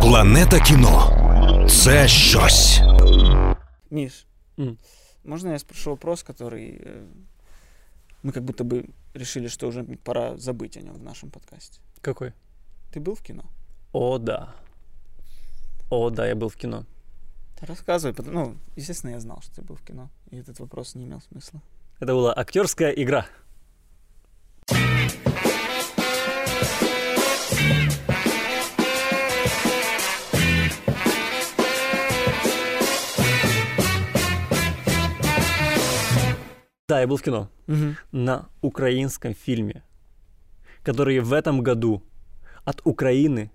Планета кіно це щось. Миш, М. можно я спрошу вопрос, который э, мы как будто бы решили, что уже пора забыть о нем в нашем подкасте. Какой? Ты был в кино? О, да. О, да, я был в кино. Рассказывай. пот- Ну, естественно, я знал, что ты был в кино, и этот вопрос не имел смысла. Это была актерская игра. Да, я был в кино на украинском фильме, который в этом году от Украины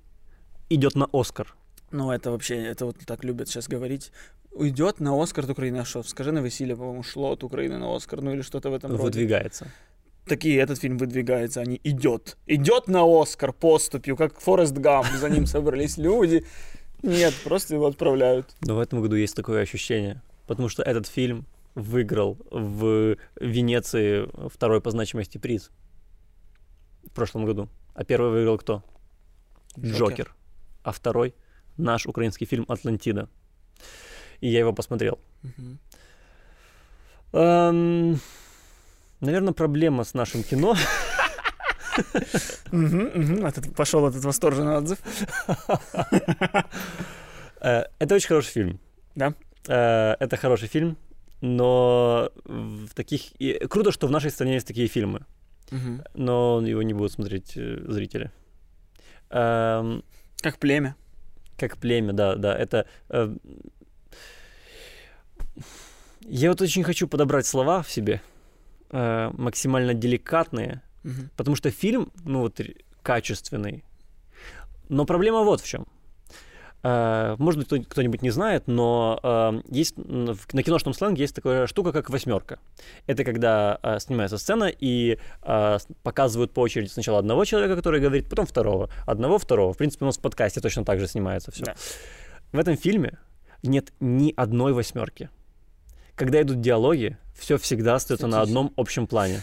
идет на Оскар. Ну, это вообще, это вот так любят сейчас говорить. Уйдет на Оскар от Украины, а что? Скажи на Василия, по-моему, шло от Украины на Оскар, ну или что-то в этом роде. Выдвигается. Такие, этот фильм выдвигается, они идет. Идет на Оскар поступью, как Форест Гамп, за ним собрались люди. Нет, просто его отправляют. Но в этом году есть такое ощущение, потому что этот фильм выиграл в Венеции второй по значимости приз в прошлом году. А первый выиграл кто? Джокер. А второй наш украинский фильм «Атлантида». И я его посмотрел. Мгм. наверное, проблема с нашим кино. Пошел этот восторженный отзыв. Э, Это очень хороший фильм. Да? Э, Это хороший фильм, но в таких... и Круто, что в нашей стране есть такие фильмы. Но его не будут смотреть э, зрители. Эм, Как племя. как племя, да, да, это... э, я вот очень хочу подобрать слова в себе, э, максимально деликатные, потому что фильм, ну вот, качественный. Но проблема вот в чем. Э, Может быть, кто- кто-нибудь не знает, но э, есть на киношном сленге есть такая штука, как восьмерка. Это когда э, снимается сцена и э, показывают по очереди сначала одного человека, который говорит, потом второго, одного, второго. В принципе, у нас в подкасте точно так же снимается все. Да. В этом фильме нет ни одной восьмерки. Когда идут диалоги, все всегда остается на одном общем плане.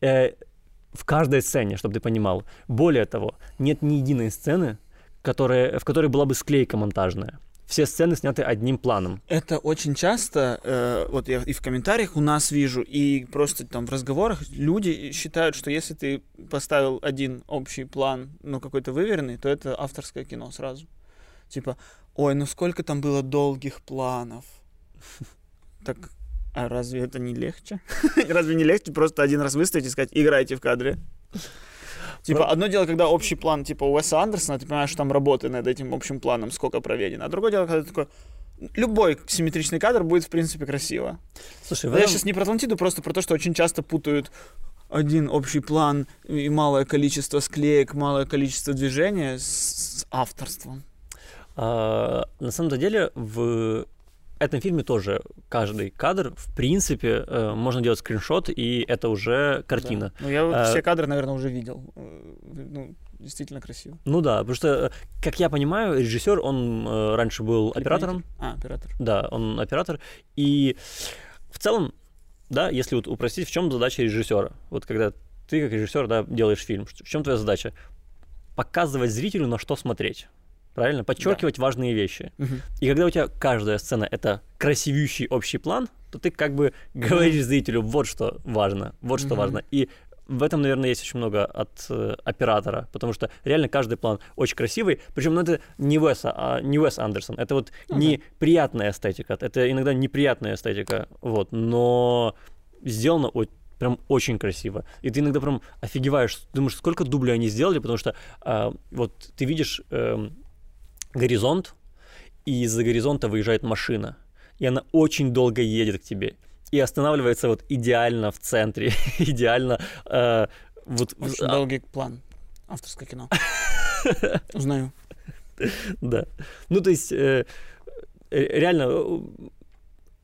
В каждой сцене, чтобы ты понимал. Более того, нет ни единой сцены, которая, в которой была бы склейка монтажная. Все сцены сняты одним планом. Это очень часто, э, вот я и в комментариях у нас вижу, и просто там в разговорах люди считают, что если ты поставил один общий план, ну какой-то выверенный, то это авторское кино сразу. Типа, ой, ну сколько там было долгих планов. Так, а разве это не легче? Разве не легче просто один раз выставить и сказать, играйте в кадре? Типа, одно дело, когда общий план, типа, Уэса Андерсона, ты понимаешь, что там работы над этим общим планом, сколько проведено. А другое дело, когда ты такой, любой симметричный кадр будет, в принципе, красиво. Слушай, в Я этом- сейчас не про Атлантиду, просто про то, что очень часто путают один общий план и малое количество склеек, малое количество движения с, с авторством. А, на самом деле в этом фильме тоже каждый кадр, в принципе, э, можно делать скриншот, и это уже картина. Да. Ну, я вот А- все кадры, наверное, уже видел. Э, Ну, действительно красиво. Ну да, потому что, как я понимаю, режиссер, он э, раньше был оператором. А, оператор. Да, он оператор. И в целом, да, если вот упростить, в чем задача режиссера? Вот когда ты как режиссер, да, делаешь фильм, в чем твоя задача? Показывать зрителю, на что смотреть. Правильно? Подчеркивать важные вещи. Мгм. И когда у тебя каждая сцена это красивющий общий план, то ты как бы говоришь зрителю, вот что важно, вот что Мгм. важно. И в этом, наверное, есть очень много от э, оператора, потому что реально каждый план очень красивый. Причем ну, это не Уэс, а, не Уэс Андерсон, это вот Ну не приятная эстетика, это иногда неприятная эстетика, вот, но сделано о- прям очень красиво. И ты иногда прям офигеваешь, думаешь, сколько дублей они сделали, потому что а, вот ты видишь эм, горизонт, и из-за горизонта выезжает машина, и она очень долго едет к тебе. И останавливается вот идеально в центре, идеально э, вот Очень а, долгий план. Авторское кино. Узнаю. Да. Ну, то есть, э, э, реально, э,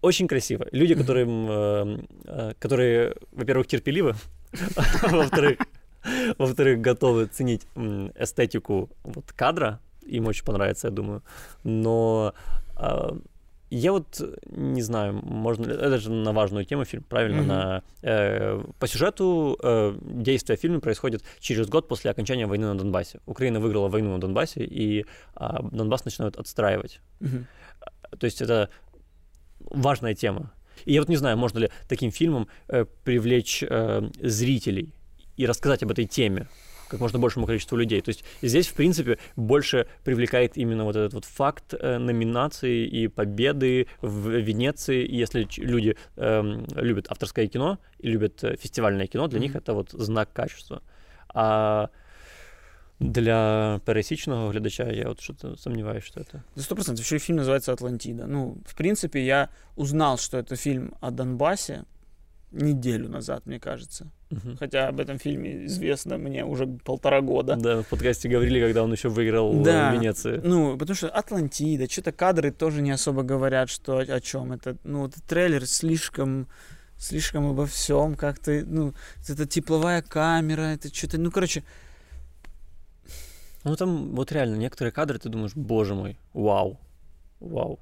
очень красиво. Люди, которым, э, э, которые, во-первых, терпеливы, а во-вторых, во-вторых, готовы ценить эстетику вот, кадра, им очень понравится, я думаю. Но а, Я вот э, не знаю, можно ли... Это же на важную тему фильм, правильно? Мгм. На, э, по сюжету э, действия фильма происходит через год после окончания войны на Донбассе. Украина выиграла войну на Донбассе, и а, Донбасс начинают отстраивать. Мгм. То есть это важная тема. И я вот не знаю, можно ли таким фильмом э, привлечь э, зрителей и рассказать об этой теме как можно большему количеству людей. То есть здесь, в принципе, больше привлекает именно вот этот вот факт э, номинации и победы в Венеции. И если люди эм, любят авторское кино и любят э, фестивальное кино, для них Мгм. это вот знак качества. А для пересічного глядача я вот что-то сомневаюсь, что это. За сто процентов. Еще и фильм называется «Атлантида». Ну, в принципе, я узнал, что это фильм о Донбассе неделю назад, мне кажется. Мгм. Хотя об этом фильме известно мне уже полтора года. Да, в подкасте говорили, когда он еще выиграл э, Да. в Венеции. Ну, потому что Атлантида, что-то кадры тоже не особо говорят, что о, чем это. Ну, вот трейлер слишком слишком обо всем как-то, ну, это тепловая камера, это что-то, ну, короче, Ну там вот реально некоторые кадры, ты думаешь, боже мой, вау, вау.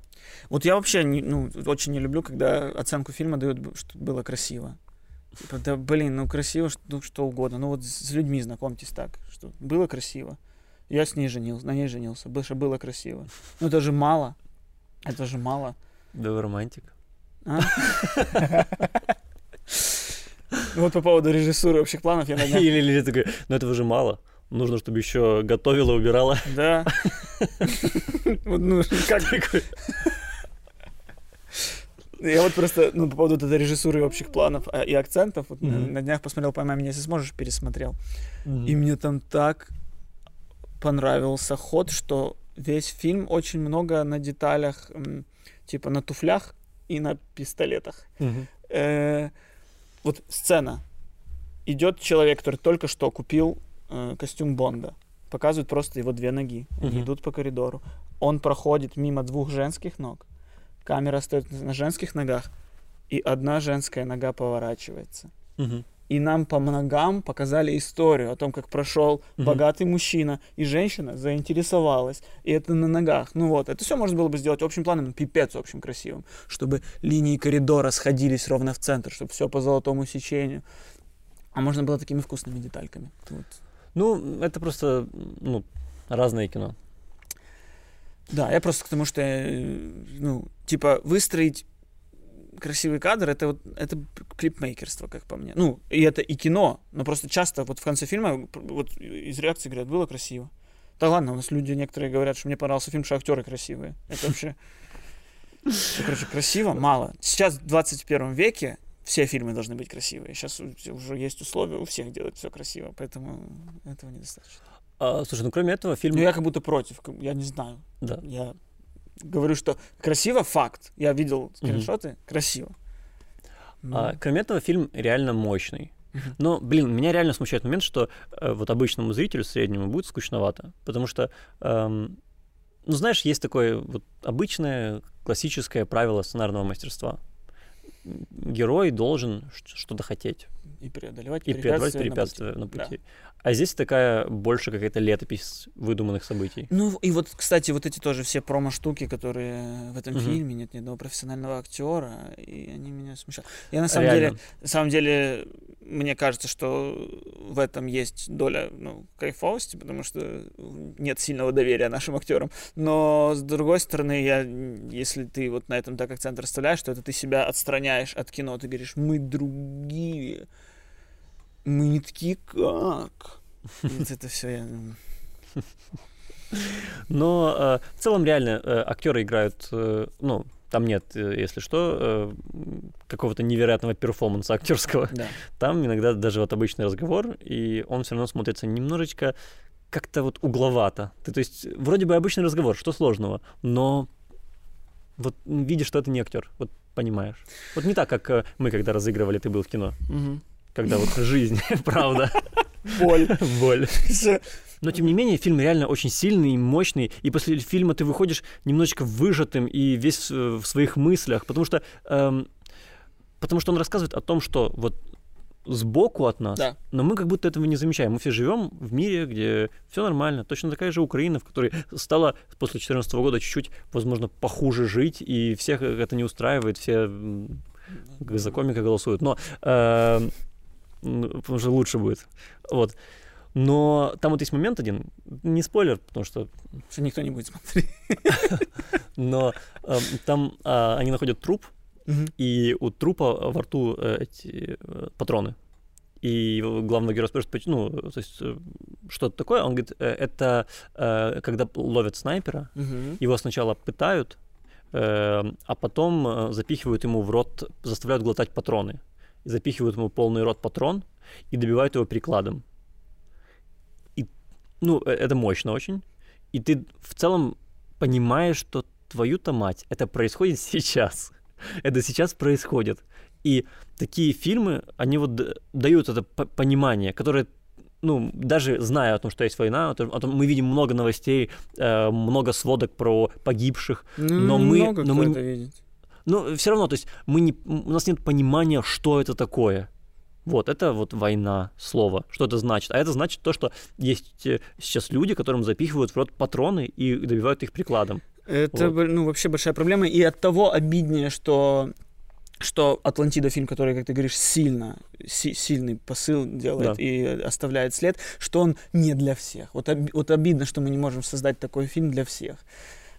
вот я вообще, не, ну, очень не люблю, когда оценку фильма дают, что было красиво. Типа, да, блин, ну, красиво, что, ну, что угодно. Ну, вот с людьми знакомьтесь так, что было красиво. Я с ней женился, на ней женился, было, что было красиво. Ну, это же мало. Это же мало. Да вы романтик. А? Вот по поводу режиссуры общих планов я или такой, ну этого же мало. Нужно, чтобы еще готовила, убирала. Да. Ну, как... Я вот просто, ну, по поводу этой режиссуры общих планов а, и акцентов, вот на- Мгм. на днях посмотрел «Поймай меня, если сможешь», пересмотрел. Мгм. И мне там так понравился ход, что весь фильм очень много на деталях, типа на туфлях и на пистолетах. Э, вот сцена. Идет человек, который только что купил э, костюм Бонда. Показывают просто его две ноги. Они Мгм. идут по коридору. Он проходит мимо двух женских ног. Камера стоит на женских ногах. И одна женская нога поворачивается. Мгм. И нам по ногам показали историю о том, как прошел Мгм. богатый мужчина, и женщина заинтересовалась. И это на ногах. Ну вот, это все можно было бы сделать общим планом, пипец общим красивым. Чтобы линии коридора сходились ровно в центр, чтобы все по золотому сечению. А можно было такими вкусными детальками. Вот. Ну, это просто, ну, разное кино. Да, я просто к тому, что, ну, типа, выстроить красивый кадр, это вот, это клипмейкерство, как по мне. Ну, и это и кино, но просто часто вот в конце фильма вот из реакции говорят, было красиво. Да ладно, у нас люди некоторые говорят, что мне понравился фильм, что актеры красивые. Это вообще... Короче, красиво мало. Сейчас в 21 веке все фильмы должны быть красивые. Сейчас уже есть условия у всех делать все красиво, поэтому этого недостаточно. А, слушай, ну кроме этого, фильм... Ну, я как будто против, я не знаю. Да. Я говорю, что красиво факт. Я видел скриншоты, красиво. Ну, А, кроме этого, фильм реально мощный. Но, блин, меня реально смущает момент, что э, вот обычному зрителю среднему будет скучновато. Потому что, эм, ну, знаешь, есть такое вот обычное классическое правило сценарного мастерства. Герой должен что-то хотеть и преодолевать и преодолевать препятствия препятствия на пути. на пути. А здесь такая больше какая-то летопись выдуманных событий. Ну и вот, кстати, вот эти тоже все промо-штуки, которые в этом Мгм. фильме, нет ни одного профессионального актера, и они меня смущают. Я на самом Реально. деле, на самом деле, мне кажется, что в этом есть доля ну, кайфовости, потому что нет сильного доверия нашим актерам. Но с другой стороны, я, если ты вот на этом так акцент расставляешь, то это ты себя отстраняешь от кино, ты говоришь, мы другие, мы не такие как. Вот это все я. Но э, в целом реально э, актеры играют, э, ну, там нет, если что, какого-то невероятного перформанса актерского. Да. Там иногда даже вот обычный разговор, и он все равно смотрится немножечко как-то вот угловато. Ты, то есть вроде бы обычный разговор, что сложного, но вот видишь, что это не актер, вот понимаешь. Вот не так, как мы, когда разыгрывали «Ты был в кино», Мгм. Когда вот жизнь, правда, Боль. боль. Но тем не менее, фильм реально очень сильный и мощный, и после фильма ты выходишь немножечко выжатым и весь э, в своих мыслях, потому что, эм, потому что он рассказывает о том, что вот сбоку от нас, Да. но мы как будто этого не замечаем. Мы все живем в мире, где все нормально. Точно такая же Украина, в которой стало после 2014 года чуть-чуть, возможно, похуже жить, и всех это не устраивает, все за комика голосуют. Но э, потому что лучше будет. Вот. Но там вот есть момент один, не спойлер, потому что Что никто не будет смотреть. но э, там а, они находят труп, и у трупа во рту э, эти э, патроны. И главный герой спрашивает, ну, то есть, э, что это такое? Он говорит, «Э, это э, когда ловят снайпера, Мгм. его сначала пытают, э, а потом э, запихивают ему в рот, заставляют глотать патроны. И запихивают ему полный рот патрон и добивают его прикладом. И, ну, э, это мощно очень. И ты в целом понимаешь, что твою-то мать, это происходит сейчас. Это сейчас происходит. И такие фильмы, они вот дают это понимание, которое ну, даже зная о том, что есть война, о том, о том- мы видим много новостей, э, много сводок про погибших, Ну, Но мы- много но мы- видит. Но все равно, то есть мы не, у нас нет понимания, что это такое. Вот, это вот война, слово, что это значит. А это значит то, что есть э, сейчас люди, которым запихивают в рот патроны и добивают их прикладом. Это, Вот. ну, вообще большая проблема. И от того обиднее, что что Атлантида фильм, который, как ты говоришь, сильно, си- сильный посыл делает Да. и оставляет след, что он не для всех. Вот, об- вот обидно, что мы не можем создать такой фильм для всех.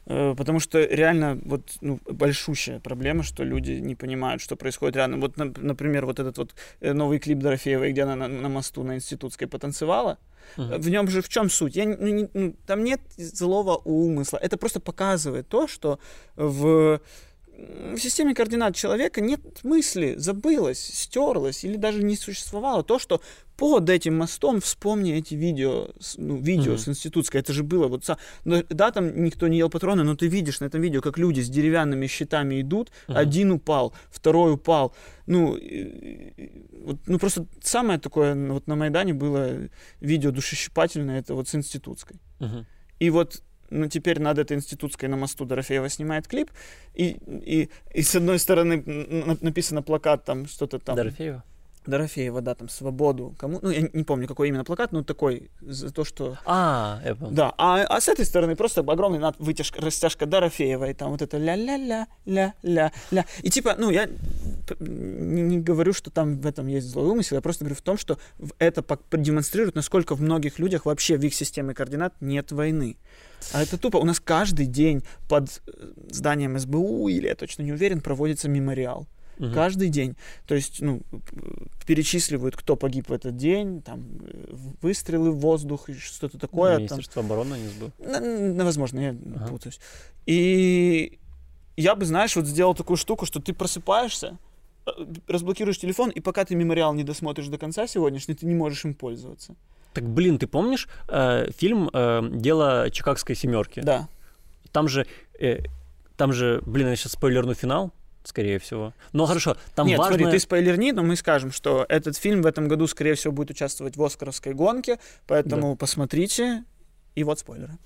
Э, Потому что реально вот ну, большущая проблема, что люди не понимают, что происходит рядом. Вот, нап- например, вот этот вот э, новый клип Дорофеевой, где она на, на мосту на Институтской потанцевала. Мгм. В нем же в чем суть? Я, ну, не- ну, там нет злого умысла. Это просто показывает то, что в, в системе координат человека нет мысли, забылось, стерлось или даже не существовало то, что под этим мостом вспомни эти видео, ну, видео Мгм. с институтской, это же было вот, ну, да, там никто не ел патроны, но ты видишь на этом видео, как люди с деревянными щитами идут, Мгм. один упал, второй упал, ну, и- и- вот, ну просто самое такое, ну, вот на Майдане было видео душещипательное, это вот с институтской. Мгм. И вот ну, теперь над этой институтской на мосту Дорофеева снимает клип, и, и, и с одной стороны написано плакат там что-то там. Дорофеева? Дорофеева, да, там свободу. Кому? Ну, я не помню, какой именно плакат, но такой за то, что. А, я понял. Да, а, а с этой стороны просто огромный над вытяжка, растяжка Дорофеева, и там вот это ля-ля-ля, ля-ля-ля. И типа, ну, я не, не говорю, что там в этом есть злой умысел, я просто говорю в том, что это продемонстрирует, насколько в многих людях вообще в их системе координат нет войны. А это тупо. У нас каждый день под э, зданием СБУ, или я точно не уверен, проводится мемориал. Мгм. Каждый день. То есть, ну, перечисливают, кто погиб в этот день, там, э, выстрелы в воздух, что-то такое. там. Министерство обороны не сбыл. На- на- возможно, я Ага. путаюсь. И я бы, знаешь, вот сделал такую штуку, что ты просыпаешься, э, разблокируешь телефон, и пока ты мемориал не досмотришь до конца сегодняшний, ты не можешь им пользоваться. Так, блин, ты помнишь э, фильм э, «Дело Чикагской семерки»? Да. Там же, э, там же, блин, я сейчас спойлерну финал, скорее всего. Но хорошо, там Нет, важно... смотри, ты спойлерни, но мы скажем, что этот фильм в этом году, скорее всего, будет участвовать в Оскаровской гонке, поэтому посмотрите. И вот спойлеры.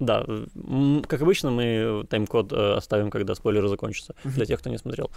Да, как обычно, мы тайм-код э, оставим, когда спойлеры закончатся, для тех, кто не смотрел.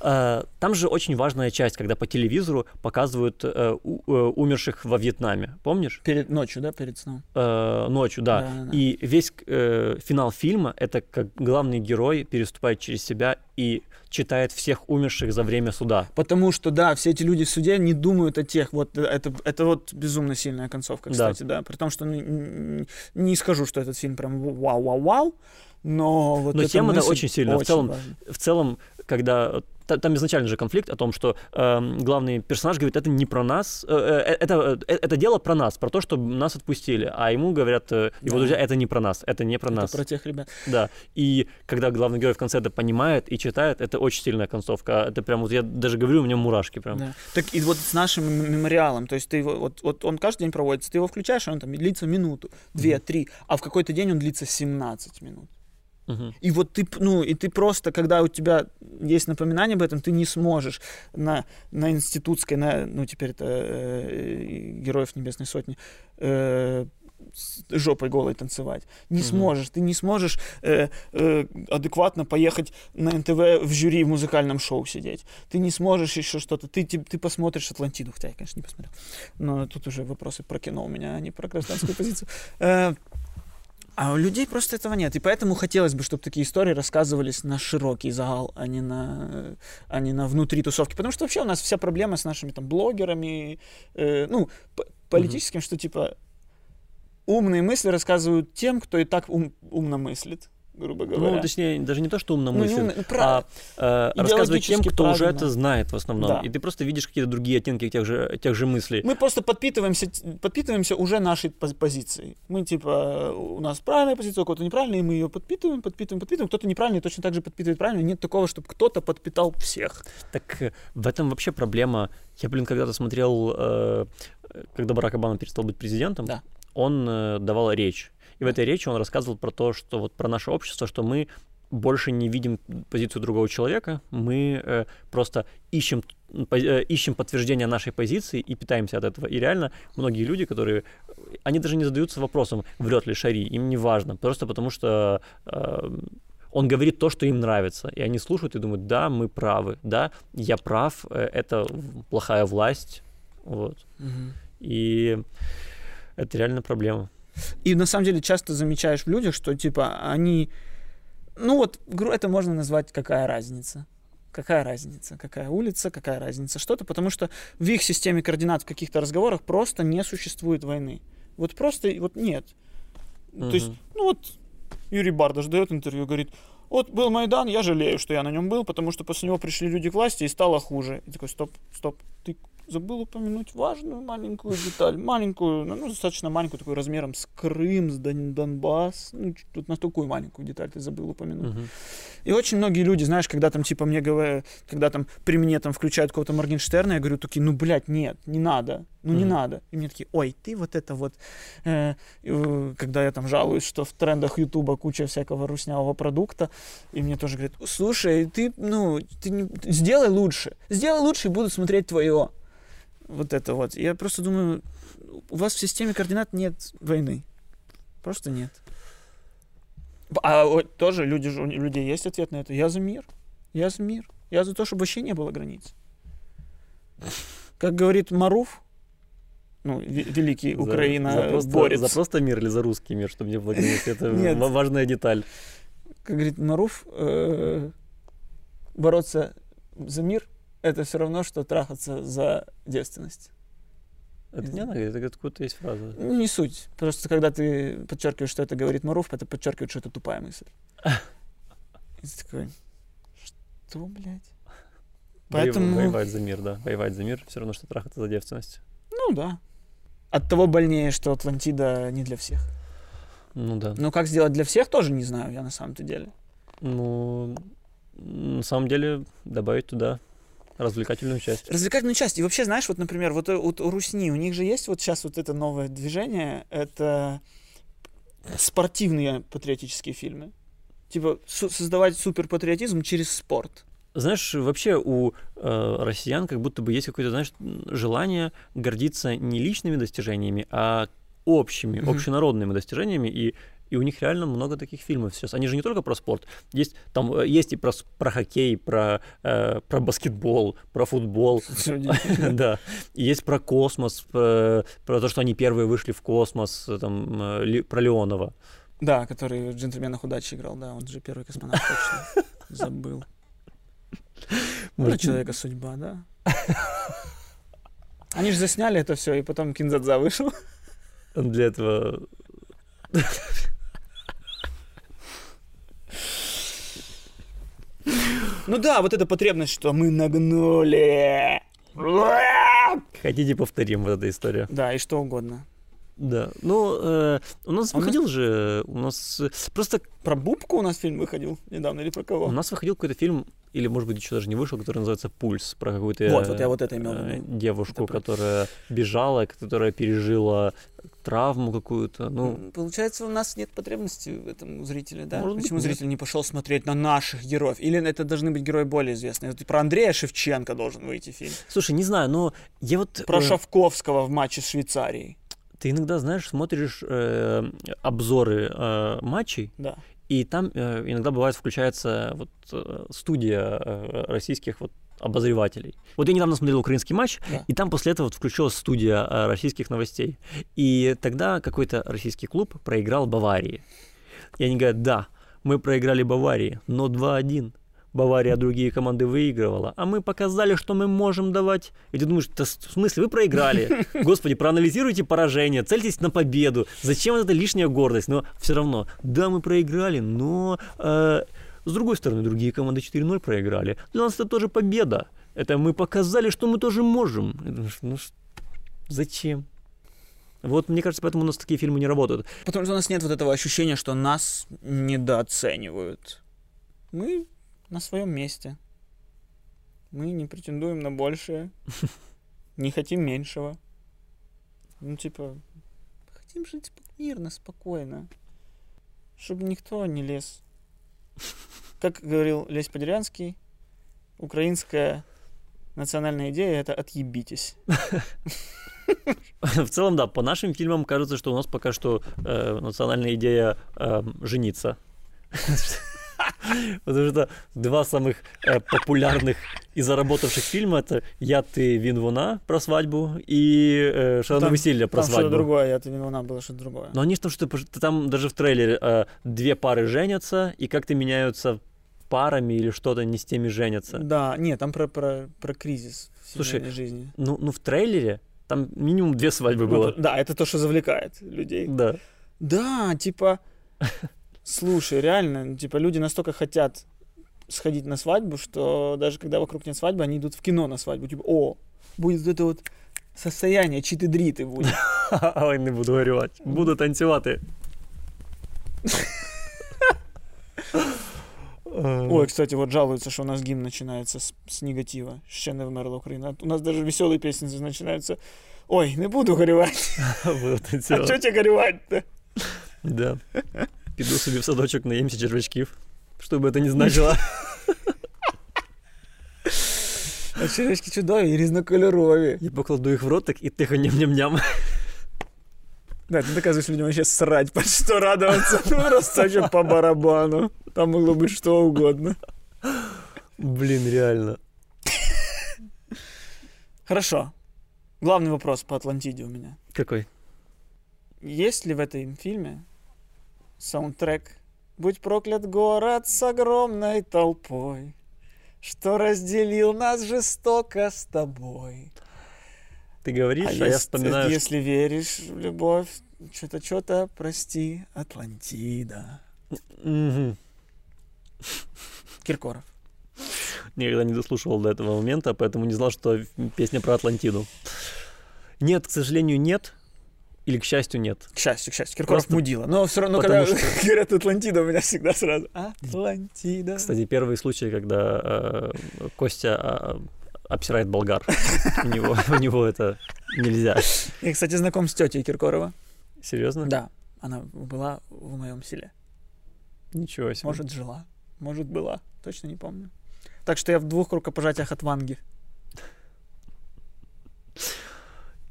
Э, Там же очень важная часть, когда по телевизору показывают э, умерших во Вьетнаме. Помнишь? Перед ночью, да, перед сном. Ночью, да. Да-да-да. И весь финал фильма это как главный герой переступает через себя и читает всех умерших за время суда. Потому что, да, все эти люди в суде не думают о тех. Вот э, это, это вот безумно сильная концовка, Да. кстати, да. При том, что ну, н- не скажу, что этот фильм прям вау-вау-вау, но вот Но тема-то мысль очень сильная. В целом, важна. в целом, когда та- там изначально же конфликт о том, что эм, главный персонаж говорит, это не про нас, э, э, это, э, это дело про нас, про то, что нас отпустили, а ему говорят э, его Да. друзья, это не про нас, это не про Это нас. про тех ребят. Да. И когда главный герой в конце это понимает и читает, это очень сильная концовка. Это прям вот я даже говорю, у меня мурашки прям. Да. Так и вот с нашим мемориалом, то есть ты его, вот, вот он каждый день проводится, ты его включаешь, он там длится минуту, две, три, а в какой-то день он длится 17 минут. Мгм. И вот ты, ну, и ты просто, когда у тебя есть напоминание об этом, ты не сможешь на, на институтской, на, ну, теперь это э, Героев Небесной Сотни, э, с жопой голой танцевать. Не сможешь. Ты не сможешь э, э, адекватно поехать на НТВ в жюри в музыкальном шоу сидеть. Ты не сможешь еще что-то. Ты, ты, ты посмотришь Атлантиду. Хотя я, конечно, не посмотрел. Но тут уже вопросы про кино у меня, а не про гражданскую позицию. А у людей просто этого нет. И поэтому хотелось бы, чтобы такие истории рассказывались на широкий зал, а не на, а не на внутри тусовки. Потому что вообще у нас вся проблема с нашими там блогерами, э, ну, политическим, что типа умные мысли рассказывают тем, кто и так ум- умно мыслит, грубо говоря. Ну, точнее, даже не то, что умно Ну, мыслит, ну, а прав- э, рассказывать тем, кто уже правильно. это знает в основном. Да. И ты просто видишь какие-то другие оттенки тех же, тех же мыслей. Мы просто подпитываемся, подпитываемся уже нашей пози- позицией. Мы типа, у нас правильная позиция, у кого-то неправильная, и мы ее подпитываем, подпитываем, подпитываем. Кто-то неправильный точно так же подпитывает правильно. Нет такого, чтобы кто-то подпитал всех. Так э, в этом вообще проблема. Я, блин, когда-то смотрел, э, когда Барак Обама перестал быть президентом, Да. он э, давал речь. И в этой речи он рассказывал про то, что вот про наше общество, что мы больше не видим позицию другого человека, мы э, просто ищем, э, ищем подтверждение нашей позиции и питаемся от этого. И реально многие люди, которые, они даже не задаются вопросом, врет ли Шари, им не важно, просто потому что э, он говорит то, что им нравится, и они слушают и думают, да, мы правы, да, я прав, э, это плохая власть, вот. И это реально проблема. И на самом деле часто замечаешь в людях, что типа они, ну вот, это можно назвать какая разница. Какая разница? Какая улица? Какая разница? Что-то, потому что в их системе координат в каких-то разговорах просто не существует войны. Вот просто вот нет. То есть, ну вот Юрий Бардаш дает интервью, говорит, вот был Майдан, я жалею, что я на нем был, потому что после него пришли люди к власти и стало хуже. И такой, стоп, стоп, ты забыл упомянуть важную маленькую деталь, маленькую, ну, ну, достаточно маленькую, такой размером с Крым, с Дон- Донбасс, ну, тут на такую маленькую деталь ты забыл упомянуть. Мгм. И очень многие люди, знаешь, когда там, типа, мне говорят, когда там при мне там включают какого-то Моргенштерна, я говорю, такие, ну, блядь, нет, не надо, ну, не Мгм. надо. И мне такие, ой, ты вот это вот, э, э, когда я там жалуюсь, что в трендах Ютуба куча всякого руснявого продукта, и мне тоже говорят, слушай, ты, ну, ты не- сделай лучше, сделай лучше и буду смотреть твое. Вот это вот. Я просто думаю, у вас в системе координат нет войны. Просто нет. А вот тоже люди, у людей есть ответ на это. Я за мир. Я за мир. Я за то, чтобы вообще не было границ. Как говорит Маруф, ну, ве- великий За- Украина за просто, борец. за просто мир или за русский мир, чтобы не было границ? Это важная деталь. Как говорит Маруф, э, бороться за мир это все равно, что трахаться за девственность. Это не она говорит, это откуда-то есть фраза. Ну, не суть. Просто когда ты подчеркиваешь, что это говорит Маруф, это подчеркивает, что это тупая мысль. И ты такой, что, блядь? Поэтому- Воевать за мир, да. Воевать за мир все равно, что трахаться за девственность. Ну да. От того больнее, что Атлантида не для всех. Ну да. Но как сделать для всех, тоже не знаю я на самом-то деле. Ну, на самом деле, добавить туда развлекательную часть. Развлекательную часть. И вообще, знаешь, вот, например, вот, э, вот у Русни, у них же есть вот сейчас вот это новое движение, это спортивные патриотические фильмы. Типа су- создавать суперпатриотизм через спорт. Знаешь, вообще у э, россиян как будто бы есть какое-то, знаешь, желание гордиться не личными достижениями, а общими, Мгм. общенародными достижениями. И, и у них реально много таких фильмов сейчас. Они же не только про спорт. Есть, там, э, есть и про, про хоккей, про, э, про баскетбол, про футбол. Да. Есть про космос, э, про то, что они первые вышли в космос, э, там, про Леонова. Да, который в «Джентльменах удачи» играл, да, он же первый космонавт, точно. Забыл. Ну, Может, человека судьба, да. Они же засняли это все, и потом Кинзадза вышел. Для этого... Ну да, вот эта потребность, что мы нагнули. Хотите, повторим вот эта история. Да, и что угодно. Да. Ну, э, у нас А нас- выходил же... У нас... э, Просто Про Бубку у нас фильм выходил недавно или про кого? у нас выходил какой-то фильм, или, может быть, еще даже не вышел, который называется «Пульс», про какую-то Вот, вот я вот это имел в э, виду. девушку, Это которая бежала, которая пережила травму какую-то. Ну, Получается, у нас нет потребности в этом у зрителя, да? Может быть, Почему нет. зритель не пошел смотреть на наших героев? Или это должны быть герои более известные? Вот про Андрея Шевченко должен выйти фильм. слушай, не знаю, но я вот... Про э, Шавковского в матче с Швейцарией. Ты иногда, знаешь, смотришь э, обзоры э, матчей, Да. и там э, иногда бывает включается вот э, студия э, российских вот обозревателей. Вот я недавно смотрел украинский матч, Да. и там после этого вот включилась студия э, российских новостей. И тогда какой-то российский клуб проиграл Баварии. И они говорят, да, мы проиграли Баварии, но 2-1. Бавария другие команды выигрывала, а мы показали, что мы можем давать. И ты думаешь, «Да в смысле, вы проиграли? Господи, проанализируйте поражение, цельтесь на победу. Зачем вот эта лишняя гордость? Но все равно, да, мы проиграли, но э, с другой стороны, другие команды 4-0 проиграли. Для нас это тоже победа. Это мы показали, что мы тоже можем. Ну зачем? Вот мне кажется, поэтому у нас такие фильмы не работают. Потому что у нас нет вот этого ощущения, что нас недооценивают. Мы на своем месте. Мы не претендуем на большее. Не хотим меньшего. Ну, типа, хотим жить мирно, спокойно. Чтобы никто не лез. Как говорил Лесь Подерянский, украинская национальная идея — это «отъебитесь». В целом, да, по нашим фильмам кажется, что у нас пока что э, национальная идея э, жениться. Потому что два самых э, популярных и заработавших фильма это «Я, ты, Вин, Вона» про свадьбу и э, «Шалоне Там- веселье» про Там что-то свадьбу. другое, это не вина, было что-то другое. Но они там что-то, там даже в трейлере э, две пары женятся и как-то меняются парами или что-то не с теми женятся. Да, нет, там про, про, про кризис в Слушай, жизни. Ну, ну в трейлере там минимум две свадьбы Ну, было. то- да, это то, что завлекает людей. Да. Да, типа, слушай, реально, типа, люди настолько хотят сходить на свадьбу, что даже когда вокруг нет свадьбы, они идут в кино на свадьбу. Типа, о, будет вот это вот состояние, читы-дриты будет. Ой, не буду горювати. Буду танцювати. Ой, кстати, вот жалуются, что у нас гимн начинается с, с негатива. Ще не вмерла Україна. У нас даже веселые песни начинаются. Ой, не буду горевать. А что тебе горевать-то? Да Піду собі в садочок наїмся червячків. Що би це не значило. А черешки чудові і різнокольорові. Я покладу їх в ротик і тихо ням-ням-ням. Да, ты доказываешь людям вообще срать, под что радоваться. Ну, просто вообще по барабану. Там могло быть что угодно. Блін, реально. Хорошо. Главный вопрос по Атлантиде у меня. Какой? Есть ли в этом фильме саундтрек «Будь проклят город с огромной толпой, что разделил нас жестоко с тобой». Ты говоришь, а, я ес- вспоминаю, если веришь в любовь, что-то, что-то, прости, Атлантида. Киркоров. Никогда не дослушивал до этого момента, поэтому не знал, что песня про Атлантиду. Нет, к сожалению, нет. Или, к счастью, нет. К счастью, к счастью. Киркоров Просто мудила. Но все равно, потому когда говорят Атлантида, у меня всегда сразу Атлантида. Кстати, первый случай, когда э, Костя э, обсирает болгар. У него, у него это нельзя. Я, кстати, знаком с тетей Киркорова. Серьезно? Да, она была в моем селе. Ничего себе. Может, жила, может, была. Точно не помню. Так что я в двух рукопожатиях от Ванги.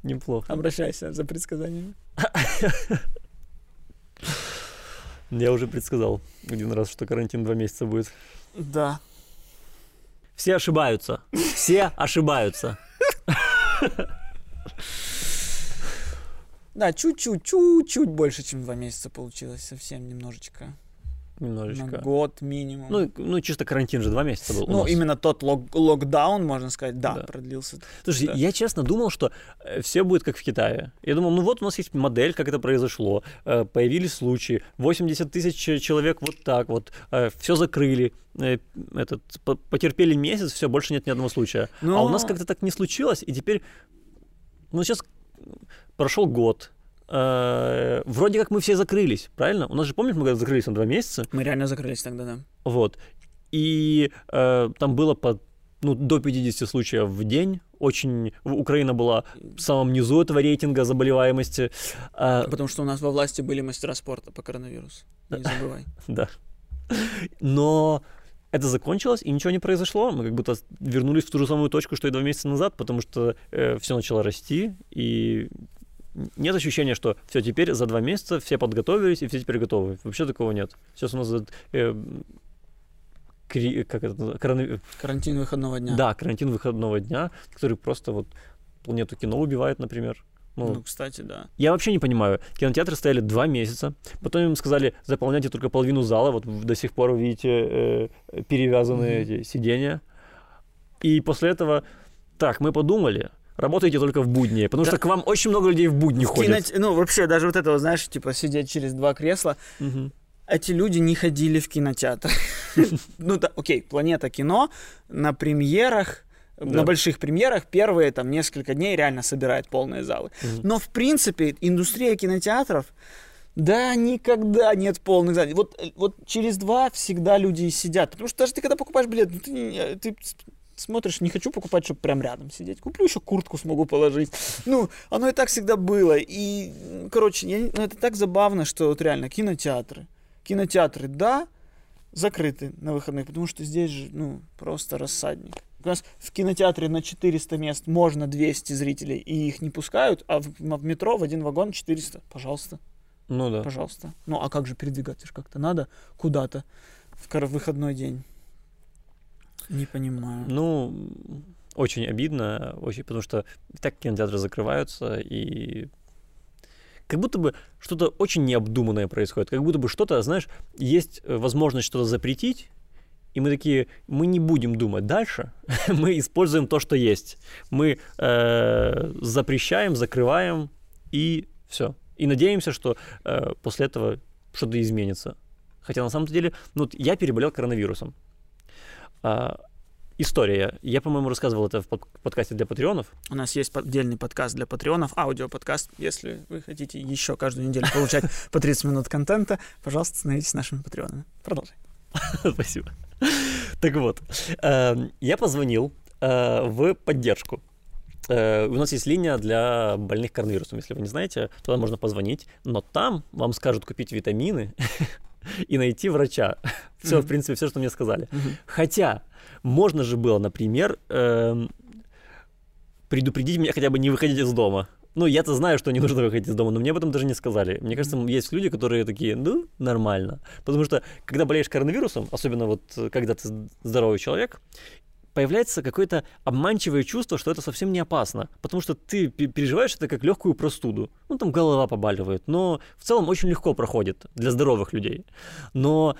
Неплохо. Обращайся за предсказаниями. Я уже предсказал один раз, что карантин два месяца будет. Да. Все ошибаются. Все ошибаются. Да, чуть-чуть, чуть-чуть больше, чем два месяца получилось. Совсем немножечко. На Немножечко. год минимум. Ну, ну, чисто карантин же два месяца был. Ну, нас. именно тот лок- локдаун, можно сказать, да, Да. продлился. Слушай, да. я честно думал, что все будет как в Китае. Я думал, ну вот у нас есть модель, как это произошло. Э, Появились случаи. 80 тысяч человек вот так вот. Все закрыли. э, Этот, по- потерпели месяц, все, больше нет ни одного случая. А у нас Но- как-то так не случилось, и теперь... Ну, сейчас прошел год. Э, Вроде как мы все закрылись, правильно? У нас же, помнишь, мы когда закрылись на два месяца? Мы реально закрылись тогда, да. Вот. И э, там было по, ну, до 50 случаев в день. Очень... Украина была в самом низу этого рейтинга заболеваемости. А, Потому что у нас во власти были мастера спорта по коронавирусу. Не забывай. да. Но это закончилось, и ничего не произошло. Мы как будто вернулись в ту же самую точку, что и два месяца назад, потому что все начало расти, и нет ощущения, что все, теперь за два месяца все подготовились и все теперь готовы. Вообще такого нет. Сейчас у нас э, кри, как это, коронавирус. Карантин выходного дня. Да, карантин выходного дня, который просто вот планету кино убивает, например. Ну, ну, кстати, да. Я вообще не понимаю. Кинотеатры стояли два месяца, потом им сказали, заполняйте только половину зала, вот до сих пор вы видите э, перевязанные mm-hmm. эти сиденья. И после этого, так, мы подумали, работаете только в будни, потому да. что к вам очень много людей в будни в ходят. Кино... Ну, вообще, даже вот это, знаешь, типа сидеть через два кресла, угу. эти люди не ходили в кинотеатр. Ну, да, окей, планета кино на премьерах да. на больших премьерах первые там несколько дней реально собирает полные залы. Угу. Но в принципе индустрия кинотеатров да, никогда нет полных залов. Вот, вот через два всегда люди сидят. Потому что даже ты когда покупаешь билет, ну, ты, ты смотришь, не хочу покупать, чтобы прям рядом сидеть. Куплю еще куртку, смогу положить. Ну, оно и так всегда было. И, короче, я, ну, это так забавно, что вот реально кинотеатры. Кинотеатры, да, закрыты на выходных, потому что здесь же, ну, просто рассадник. У нас в кинотеатре на 400 мест можно 200 зрителей, и их не пускают, а в, в метро в один вагон 400. Пожалуйста. Ну да. Пожалуйста. Ну а как же передвигаться? как-то надо куда-то в выходной день. Не понимаю. Ну, очень обидно, очень, потому что так кинотеатры закрываются, и как будто бы что-то очень необдуманное происходит, как будто бы что-то, знаешь, есть э, возможность что-то запретить, и мы такие, мы не будем думать дальше, мы используем то, что есть. Мы э, запрещаем, закрываем и все. И надеемся, что э, после этого что-то изменится. Хотя на самом деле, ну, я переболел коронавирусом. А, история. Я, по-моему, рассказывал это в подкасте для патреонов. У нас есть отдельный подкаст для патреонов, аудиоподкаст. Если вы хотите еще каждую неделю получать по 30 минут контента, пожалуйста, становитесь нашими патреонами. Продолжай. Спасибо. Так вот, эм, я позвонил э, в поддержку. Э, у нас есть линия для больных коронавирусом, если вы не знаете, туда можно позвонить, но там вам скажут купить витамины и найти врача. Все, в принципе, все, что мне сказали. Хотя можно же было, например, эм, предупредить меня хотя бы не выходить из дома. Ну, я-то знаю, что не нужно выходить из дома, но мне об этом даже не сказали. Мне кажется, есть люди, которые такие, ну, нормально. Потому что, когда болеешь коронавирусом, особенно вот э, когда ты здоровый человек, появляется какое-то обманчивое чувство, что это совсем не опасно, потому что ты переживаешь это как легкую простуду. Ну, там голова побаливает, но в целом очень легко проходит для здоровых людей. Но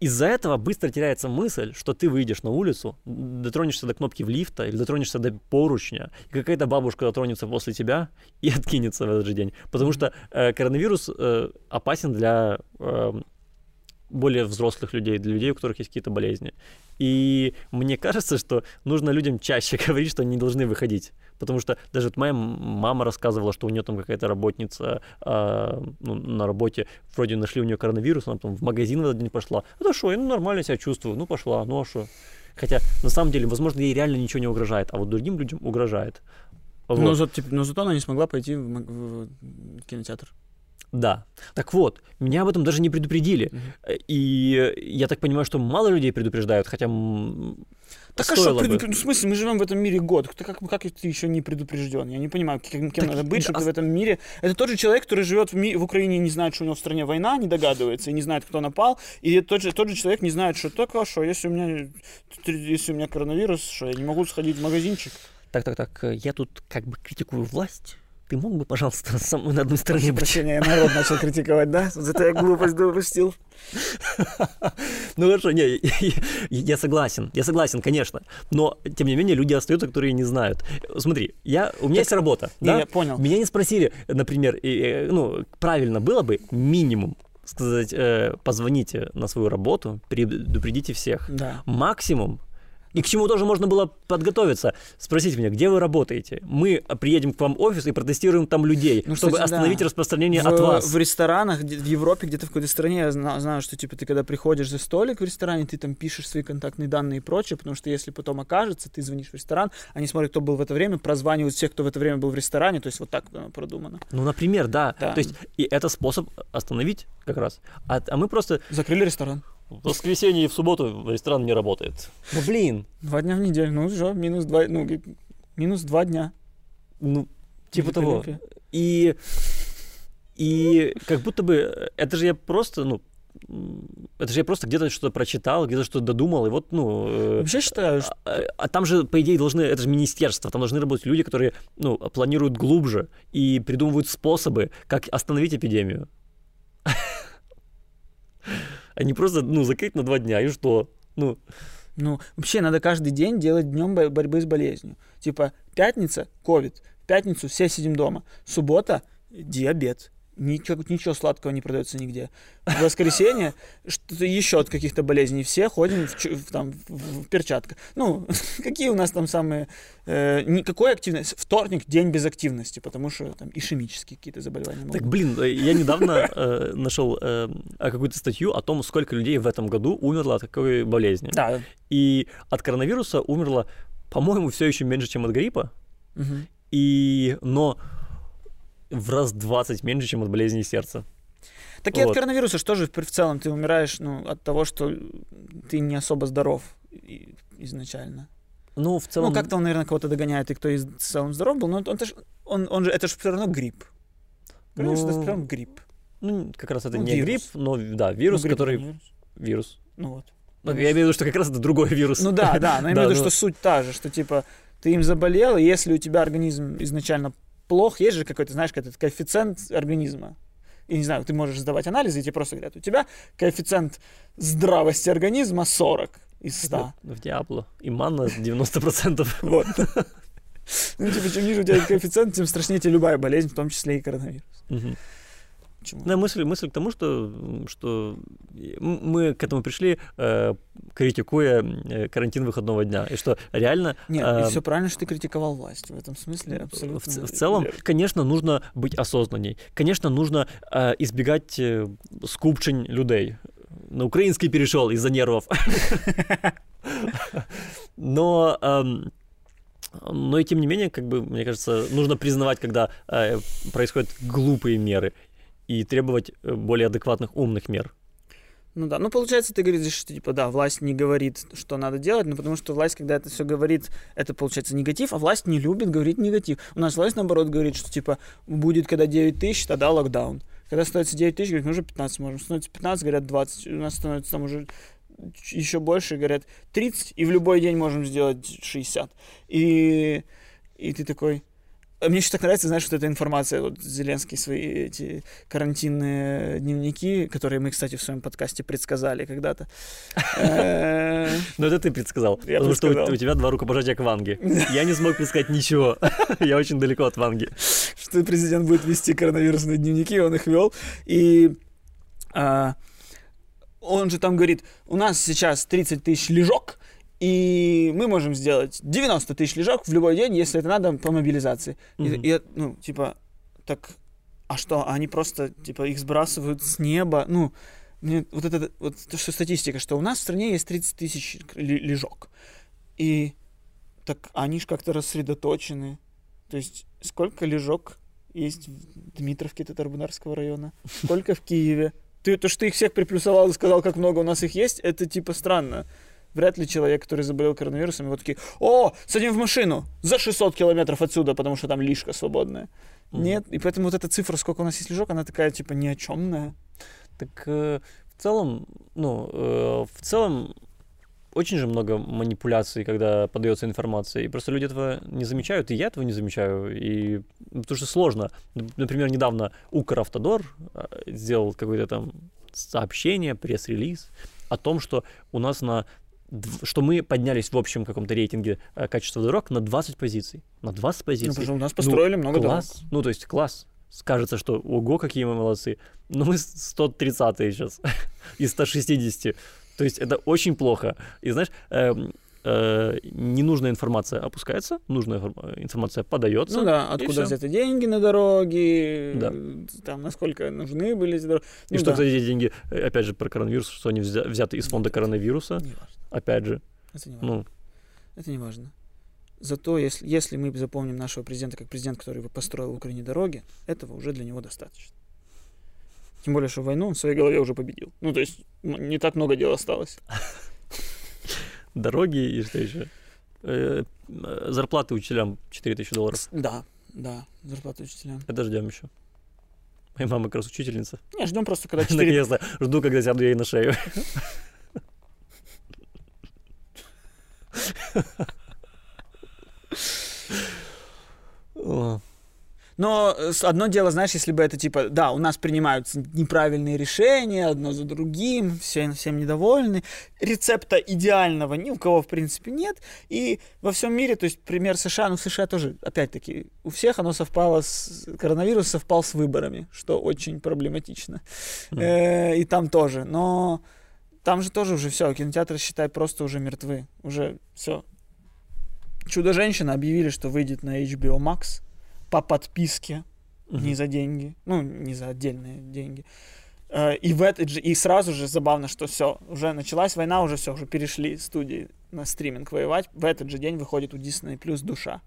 из-за этого быстро теряется мысль, что ты выйдешь на улицу, дотронешься до кнопки в лифта или дотронешься до поручня, и какая-то бабушка дотронется после тебя и откинется в этот же день. Потому что э, коронавирус э, опасен для э, более взрослых людей, для людей, у которых есть какие-то болезни. И мне кажется, что нужно людям чаще говорить, что они не должны выходить. Потому что даже вот моя мама рассказывала, что у нее там какая-то работница э, ну, на работе, вроде нашли у нее коронавирус, она там в магазин в этот день пошла. Это что, я ну, нормально себя чувствую, ну пошла, ну а что? Хотя, на самом деле, возможно, ей реально ничего не угрожает, а вот другим людям угрожает. Вот. Но, за, типа, но зато она не смогла пойти в, в кинотеатр. Да. Так вот, меня об этом даже не предупредили. Угу. И я так понимаю, что мало людей предупреждают, хотя так а что предупреждать? Ну, в смысле, мы живем в этом мире год. Ты как, как ты еще не предупрежден? Я не понимаю, кем, кем так, надо быть, чтобы а... ты в этом мире. Это тот же человек, который живет в, ми... в Украине и не знает, что у него в стране война, не догадывается, и не знает, кто напал. И тот же, тот же человек не знает, что так, а что, если у меня, если у меня коронавирус, что я не могу сходить в магазинчик. Так, так, так, я тут как бы критикую власть ты мог бы, пожалуйста, со мной на одной стороне быть? Прощения, я народ начал критиковать, да? Зато я глупость допустил. Ну хорошо, не, я согласен, я согласен, конечно. Но, тем не менее, люди остаются, которые не знают. Смотри, я, у меня есть работа, да? Я понял. Меня не спросили, например, ну, правильно было бы минимум сказать, э, позвоните на свою работу, предупредите всех. Да. Максимум и к чему тоже можно было подготовиться. Спросите меня, где вы работаете? Мы приедем к вам в офис и протестируем там людей, ну, чтобы кстати, остановить да. распространение в, от вас. В ресторанах, в Европе, где-то в какой-то стране, я знаю, знаю, что типа ты когда приходишь за столик в ресторане, ты там пишешь свои контактные данные и прочее, потому что если потом окажется, ты звонишь в ресторан, они смотрят, кто был в это время, прозванивают всех, кто в это время был в ресторане, то есть вот так продумано. Ну, например, да. да. То есть и это способ остановить как раз. А, а мы просто... Закрыли ресторан. В воскресенье и в субботу ресторан не работает. Ну блин. Два дня в неделю, ну уже минус два, ну, минус два дня. Ну, типа того. И, и как будто бы э, это же я просто, ну, это же я просто где-то что-то прочитал, где-то что-то додумал, и вот, ну... э, Вообще считаю, что а, а там же, по идее, должны, это же министерство, там должны работать люди, которые, ну, планируют глубже и придумывают способы, как остановить эпидемию. А не просто, ну, закрыть на два дня, и что? Ну, Ну, вообще надо каждый день делать днем бо- борьбы с болезнью. Типа, пятница – ковид, пятницу все сидим дома, суббота – диабет. Ничего, ничего сладкого не продается нигде. В воскресенье что-то еще от каких-то болезней. Все ходим в, в- там, в, в перчатках. Ну, какие у нас там самые... Э, никакой активности. Вторник – день без активности, потому что там ишемические какие-то заболевания могут так, блин, э, я недавно э, нашел э, какую-то статью о том, сколько людей в этом году умерло от какой болезни. Да. И от коронавируса умерло, по-моему, все еще меньше, чем от гриппа, Мгм. и, но в раз 20 меньше, чем от болезни сердца. Так и от коронавируса что же в целом ты умираешь ну, от того, что ты не особо здоров изначально. Ну, в целом... Ну, как-то он, наверное, кого-то догоняет, и кто из в целом здоров был, но он, он, он, он же, это же все равно грипп. Коронавирус это Ну, все равно грипп. Ну, как раз это Ну, не вирус. грипп, но, да, вирус, Ну, грипп, который... вирус. Вирус. Ну вот. Ну, Ну, я имею в виду, что как раз это другой вирус. Ну да, да, но я имею в виду, ну- что суть та же, что типа ты им заболел, и если у тебя организм изначально плох, есть же какой-то, знаешь, этот коэффициент организма. И не знаю, ты можешь сдавать анализы, и тебе просто говорят, у тебя коэффициент здравости организма 40 из 100. В Диабло. И манна 90%. Вот. Ну, типа, чем ниже у тебя коэффициент, тем страшнее тебе любая болезнь, в том числе и коронавирус. Почему? Да, мысль, мысль к тому, что, что мы к этому пришли, э, критикуя э, карантин выходного дня. И что реально... Нет, э, и все правильно, что ты критиковал власть. В этом смысле абсолютно. В, в целом, конечно, нужно быть осознанней. Конечно, нужно э, избегать э, скупчень людей. На украинский перешел из-за нервов. Но, эм, но и тем не менее, как бы, мне кажется, нужно признавать, когда э, происходят глупые меры и требовать э, более адекватных умных мер. Ну да, ну получается, ты говоришь, что типа да, власть не говорит, что надо делать, но потому что власть, когда это все говорит, это получается негатив, а власть не любит говорить негатив. У нас власть наоборот говорит, что типа будет, когда 9 тысяч, тогда локдаун. Когда становится 9 тысяч, говорят, мы уже 15 можем. Становится 15, говорят 20. У нас становится там уже еще больше, говорят 30, и в любой день можем сделать 60. И, и ты такой... Мне еще так нравится, знаешь, вот эта информация, вот Зеленский свои эти карантинные дневники, которые мы, кстати, в своем подкасте предсказали когда-то. Э, Но это ты предсказал. Потому что у тебя два рукопожатия к Ванге. Я не смог предсказать ничего. Я очень далеко от Ванги. Что президент будет вести коронавирусные дневники, он их вел. И а, он же там говорит, у нас сейчас 30 тысяч лежок, и мы можем сделать 90 тысяч лежок в любой день, если это надо по мобилизации. И- Мгм. И, я, ну, типа, так, а что, они просто, типа, их сбрасывают с неба, ну, мне вот это, вот то, что статистика, что у нас в стране есть 30 тысяч лежок, и так они же как-то рассредоточены, то есть сколько лежок есть в Дмитровке Татарбунарского района, сколько в Киеве, ты то, что ты их всех приплюсовал и сказал, как много у нас их есть, это типа странно. Вряд ли человек, который заболел коронавирусом, вот такие, о, садим в машину за 600 километров отсюда, потому что там лишка свободная. Мгм. Нет, и поэтому вот эта цифра, сколько у нас есть лежок, она такая, типа, ни о чемная. Так э, в целом, ну, э, в целом очень же много манипуляций, когда подается информация, и просто люди этого не замечают, и я этого не замечаю, и потому что сложно. Нап- Например, недавно Укравтодор э, сделал какое-то там сообщение, пресс-релиз о том, что у нас на что мы поднялись в общем каком-то рейтинге э, качества дорог на 20 позиций. На 20 позиций. Ну, потому что у нас построили много класс. дорог. Ну, то есть класс. Скажется, что ого, какие мы молодцы. Но мы 130 сейчас из 160. То есть это очень плохо. И знаешь, эм, э, ненужная информация опускается, нужная информ- информация подается. Ну да, откуда взяты деньги на дороги, Да. там, насколько нужны были эти дороги. И Ну что, да. кстати, эти деньги, э, опять же, про коронавирус, что они взя- взяты из фонда коронавируса, Не важно, опять же. это не важно. Ну, Это не важно. Зато если, если мы запомним нашего президента как президент, который построил в Украине дороги, этого уже для него достаточно. Тем более, что войну он в своей голове уже победил. Ну, то есть, не так много дел осталось. дороги и что еще? Э, э, зарплаты учителям 4000 долларов. Да, Да, зарплата учителям. Подождем еще. Моя мама как раз учительница. Не, ждем просто, когда 4... Наконец-то жду, когда сяду ей на шею. О, Но э, одно дело, знаешь, если бы это типа, да, у нас принимаются неправильные решения, одно за другим, все, всем недовольны, рецепта идеального ни у кого, в принципе, нет, и во всем мире, то есть пример США, ну, США тоже, опять-таки, у всех оно совпало с, коронавирус совпал с выборами, что очень проблематично. Э, и там тоже, но там же тоже уже все, кинотеатры, считай, просто уже мертвы, уже все. Чудо-женщина объявили, что выйдет на HBO Max по подписке, мгм. не за деньги, ну, не за отдельные деньги. Э, И в этот же, и сразу же забавно, что все, уже началась война, уже все, уже перешли студии на стриминг воевать. В этот же день выходит у Disney плюс душа.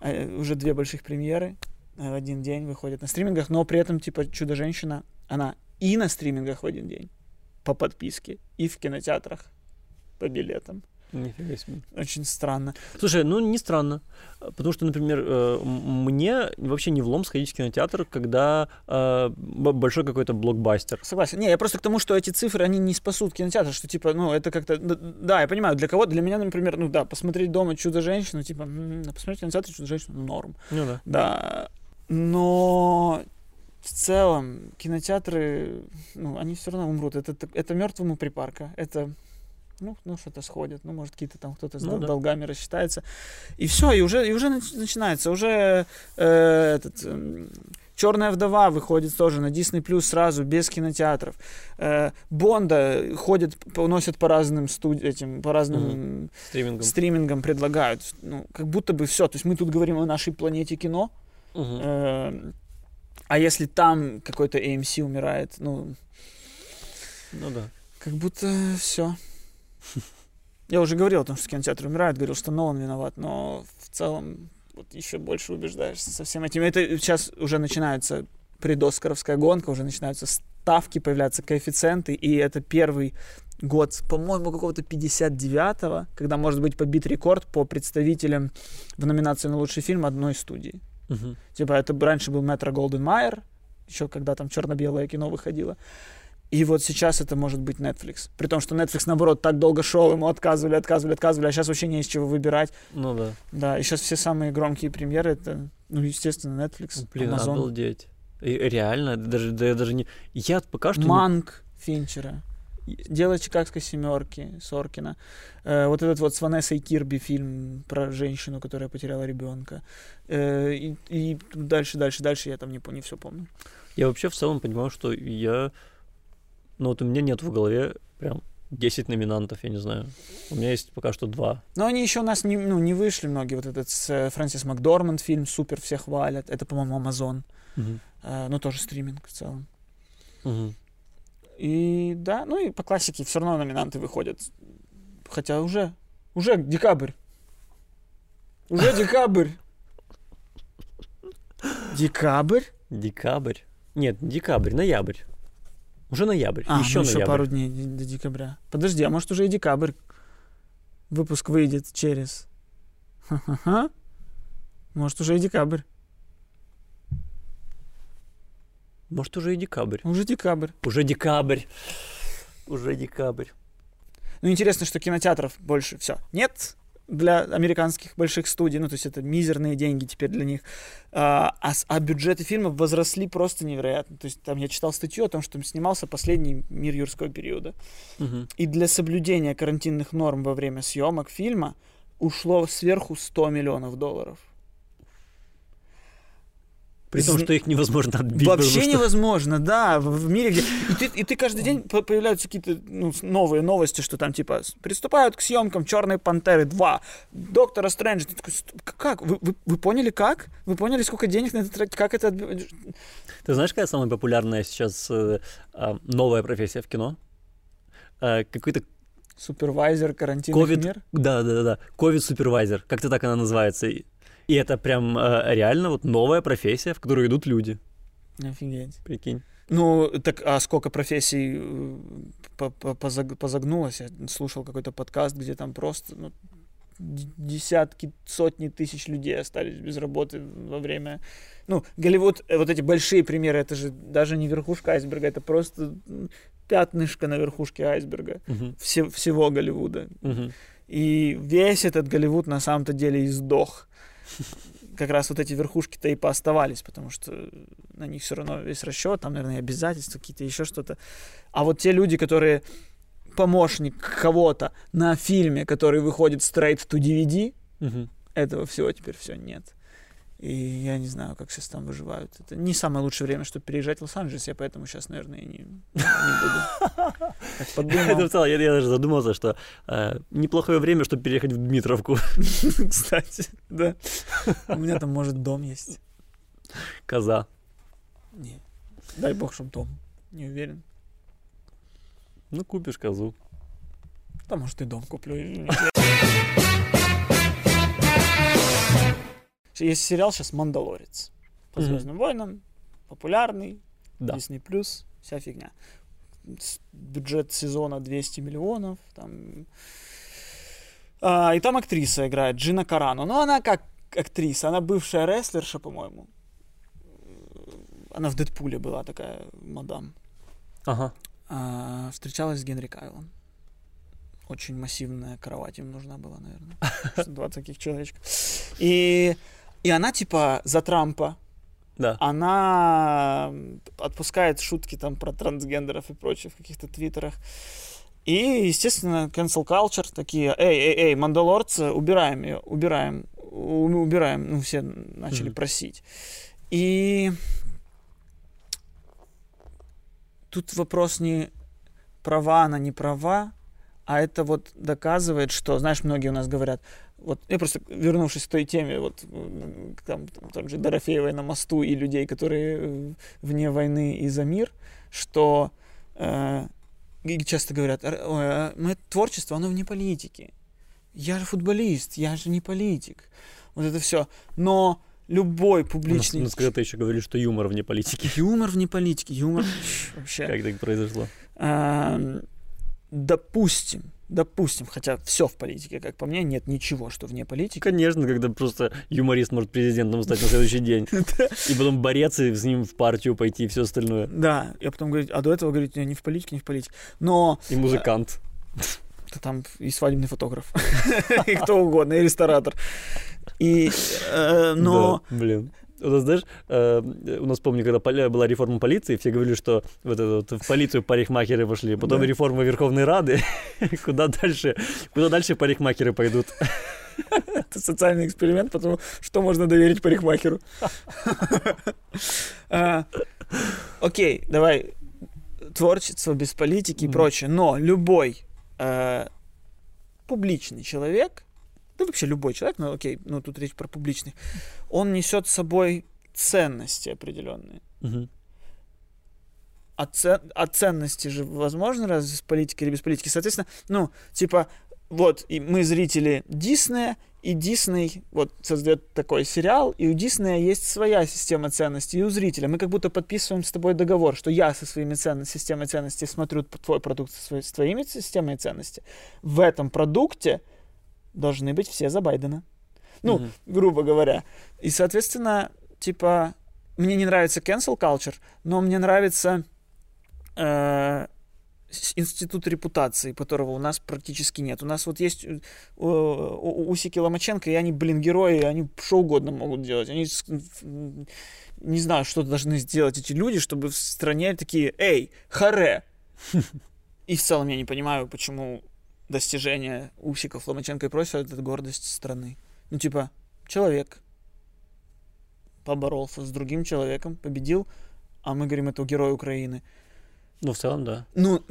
Э, Уже две больших премьеры э, в один день выходят на стримингах, но при этом, типа, Чудо-женщина, она и на стримингах в один день по подписке, и в кинотеатрах по билетам. Нифига себе. Очень странно. Слушай, ну не странно. Потому что, например, э, мне вообще не влом сходить в кинотеатр, когда э, большой какой-то блокбастер. Согласен. Не, я просто к тому, что эти цифры, они не спасут кинотеатр, что, типа, ну, это как-то... Да, я понимаю, для кого... Для меня, например, ну, да, посмотреть дома «Чудо-женщину», типа, посмотреть в кинотеатре «Чудо-женщину» ну, норм. Ну да. Да, но в целом кинотеатры, ну, они все равно умрут. Это, это мертвому припарка. Это, ну, ну что-то сходит. Ну, может, какие-то там кто-то с Ну дол- да. долгами рассчитается. И все, и уже, и уже нач- начинается. Уже э, этот... Черная вдова выходит тоже на Disney Plus сразу, без кинотеатров. Э, Бонда ходит, носят по разным студи- этим, по разным Стримингом. стримингам предлагают. Ну, как будто бы все. То есть мы тут говорим о нашей планете кино, Мгм. Эм, А если там какой-то AMC умирает, ну, Ну да. как будто все. Я уже говорил о том, что кинотеатры умирают, говорил, что Нолан виноват, но в целом вот еще больше убеждаешься со всем этим. Это сейчас уже начинается предоскаровская гонка, уже начинаются ставки, появляются коэффициенты, и это первый год, по-моему, какого-то 59-го, когда может быть побит рекорд по представителям в номинации на лучший фильм одной студии. Мгм. Типа это раньше был Метро Голден Майер, еще когда там черно-белое кино выходило. И вот сейчас это может быть Netflix. При том, что Netflix, наоборот, так долго шел, ему отказывали, отказывали, отказывали, а сейчас вообще не из чего выбирать. Ну да. Да, и сейчас все самые громкие премьеры, это, ну, естественно, Netflix, Блин, Amazon, обалдеть. И реально, даже, да я даже не... Я пока что... не- Манк Финчера, Дело Чикагской семерки Соркина, Э, вот этот вот с Ванессой Кирби фильм про женщину, которая потеряла ребенка. Э, и, и дальше, дальше, дальше я там не, не все помню. Я вообще в целом понимаю, что я... Ну вот у меня нет в голове прям 10 номинантов, я не знаю. У меня есть пока что два. Но они еще у нас не, ну, не вышли многие. Вот этот с э, Фрэнсис Макдорманд фильм супер, все хвалят. Это, по-моему, Amazon. Мгм. Э, ну, тоже стриминг в целом. Мгм. И да, ну и по классике все равно номинанты выходят. Хотя уже, уже декабрь. Уже декабрь. Декабрь? Декабрь. Нет, не декабрь, ноябрь. Уже ноябрь. А, еще ну еще ноябрь. пару дней до декабря. Подожди, а может уже и декабрь? Выпуск выйдет через... Ха-ха-ха. Может уже и декабрь. Может, уже и декабрь. Уже декабрь. Уже декабрь. Уже декабрь. Ну, интересно, что кинотеатров больше все нет для американских больших студий, ну, то есть это мизерные деньги теперь для них, а, а, а бюджеты фильмов возросли просто невероятно. То есть там я читал статью о том, что снимался последний «Мир юрского периода», Мгм. и для соблюдения карантинных норм во время съемок фильма ушло сверху 100 миллионов долларов. При том, что их невозможно отбить. Вообще что- невозможно, да, в, мире, где... И ты, и ты каждый день по- появляются какие-то ну, новые новости, что там, типа, приступают к съемкам «Черной пантеры 2», «Доктора Стрэнджа». Ты такой, «Ст- к- как? Вы, вы, вы поняли, как? Вы поняли, сколько денег на это тратить? Как это... Ты знаешь, какая самая популярная сейчас э, а, новая профессия в кино? Э, Какой-то Супервайзер карантинных Ковид- мер? Да, да, да, да. Ковид-супервайзер. Как-то так она называется. И и это прям э, реально вот новая профессия, в которую идут люди. Офигеть. Прикинь. Ну, так а сколько профессий э, по- по- позаг- позагнулось? Я слушал какой-то подкаст, где там просто ну, десятки, сотни тысяч людей остались без работы во время... Ну, Голливуд, э, вот эти большие примеры, это же даже не верхушка айсберга, это просто пятнышко на верхушке айсберга Мгм. все, всего Голливуда. Мгм. И весь этот Голливуд на самом-то деле издох. Как раз вот эти верхушки-то и пооставались, потому что на них все равно весь расчет, там, наверное, обязательства какие-то, еще что-то. А вот те люди, которые помощник кого-то на фильме, который выходит straight to DVD, Мгм. этого всего теперь все нет. И я не знаю, как сейчас там выживают. Это не самое лучшее время, чтобы переезжать в Лос-Анджелес, я поэтому сейчас, наверное, и не, не буду. Я, я даже задумался, что э, неплохое время, чтобы переехать в Дмитровку. Кстати, да. У меня там, может, дом есть. Коза. Не. Дай бог, чтоб дом. Не уверен. Ну, купишь козу. Да, может, и дом куплю. Есть сериал сейчас «Мандалорец». По. «Звездным войнам». Популярный. Да. Disney+, Плюс, вся фигня. Бюджет сезона 200 миллионов. Там... А, и там актриса играет, Джина Карано. Но она как актриса, она бывшая рестлерша, по-моему. Она в Дэдпуле была такая мадам. Ага. А, встречалась с Генри Кайлом. Очень массивная кровать им нужна была, наверное. Два таких человечка. И, и она типа за Трампа. Да. Она отпускает шутки там про трансгендеров и прочее в каких-то твиттерах. И, естественно, cancel culture такие, эй, эй, эй, мандалорцы, убираем ее, убираем, убираем. Ну, все начали Мгм. просить. И тут вопрос не права она, не права, а это вот доказывает, что, знаешь, многие у нас говорят, вот я просто вернувшись к той теме, вот м, там, там тот же Дорофеевой на мосту и людей, которые э, вне войны и за мир, что э, часто говорят, «Р- ой, а мое творчество, оно вне политики. Я же футболист, я же не политик. Вот это все. Но любой У нас, публичный... у нас когда-то еще говорили, что юмор вне политики. Юмор вне политики, юмор вообще. Как так произошло? Допустим, допустим, хотя все в политике, как по мне, нет ничего, что вне политики. Конечно, когда просто юморист может президентом стать на следующий день. И потом борец и с ним в партию пойти и все остальное. Да, я потом говорю, а до этого говорить, не в политике, не в политике. Но И музыкант. то там и свадебный фотограф, и кто угодно, и ресторатор. И, э, но... Да, блин. У нас, знаешь, э, у нас, помню, когда была реформа полиции, все говорили, что вот это вот в полицию парикмахеры пошли, потом Да. реформа Верховной Рады, куда дальше, куда дальше парикмахеры пойдут. Это социальный эксперимент, потому что можно доверить парикмахеру. А, Окей, давай. Творчество без политики и прочее. Но любой э, публичный человек, да вообще любой человек, ну окей, ну тут речь про публичных, он несет с собой ценности определенные. Мгм. А, цен- а ценности же возможно разве с политикой или без политики? Соответственно, ну, типа, вот, и мы зрители Диснея, и Дисней вот создает такой сериал, и у Диснея есть своя система ценностей, и у зрителя. Мы как будто подписываем с тобой договор, что я со своими ценностями, системой ценностей смотрю твой продукт со своей- с твоими системой ценностей. В этом продукте должны быть все за Байдена. Ну, Мгм. грубо говоря. И, соответственно, типа, мне не нравится cancel culture, но мне нравится э, институт репутации, которого у нас практически нет. У нас вот есть э, Усики Ломаченко, и они, блин, герои, они что угодно могут делать. Они, не знаю, что должны сделать эти люди, чтобы в стране такие, эй, харе. И в целом я не понимаю, почему достижения Усиков, Ломаченко и прочее это гордость страны. Ну, типа, человек поборолся с другим человеком, победил, а мы говорим, это герой Украины. Ну, в целом, да. Ну,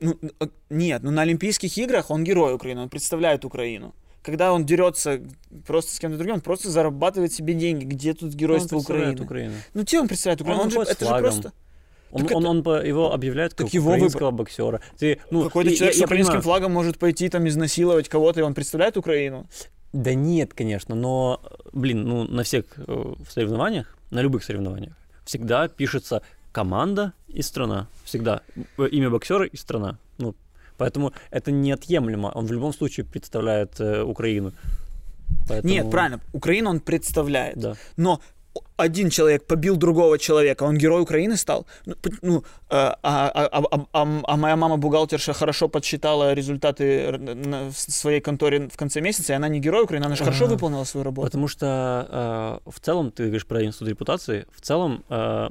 ну, э, нет, ну на Олимпийских играх он герой Украины, он представляет Украину. Когда он дерется просто с кем-то другим, он просто зарабатывает себе деньги. Где тут геройство Он Украины? Украину. Ну, где он представляет Украину? Он Он, же, это же просто Он, Так он, это- он по- его объявляют как Так его украинского боксера. Ты, ну, какой-то человек я- с украинским понимаю. флагом может пойти там изнасиловать кого-то, и он представляет Украину. Да нет, конечно, но, блин, ну, на всех э, соревнованиях, на любых соревнованиях, всегда пишется команда и страна. Всегда. Имя боксера и страна. Ну, Поэтому это неотъемлемо. Он в любом случае представляет э, Украину. Поэтому... Нет, правильно, Украину он представляет. Да. Но один человек побил другого человека, он герой Украины стал. Ну, ну, э, а, а- а- а- а- а моя мама бухгалтерша хорошо подсчитала результаты в своей конторе в конце месяца, и она не герой Украины, она же хорошо Ага. выполнила свою работу. Потому что э, в целом, ты говоришь про институт репутации, в целом э,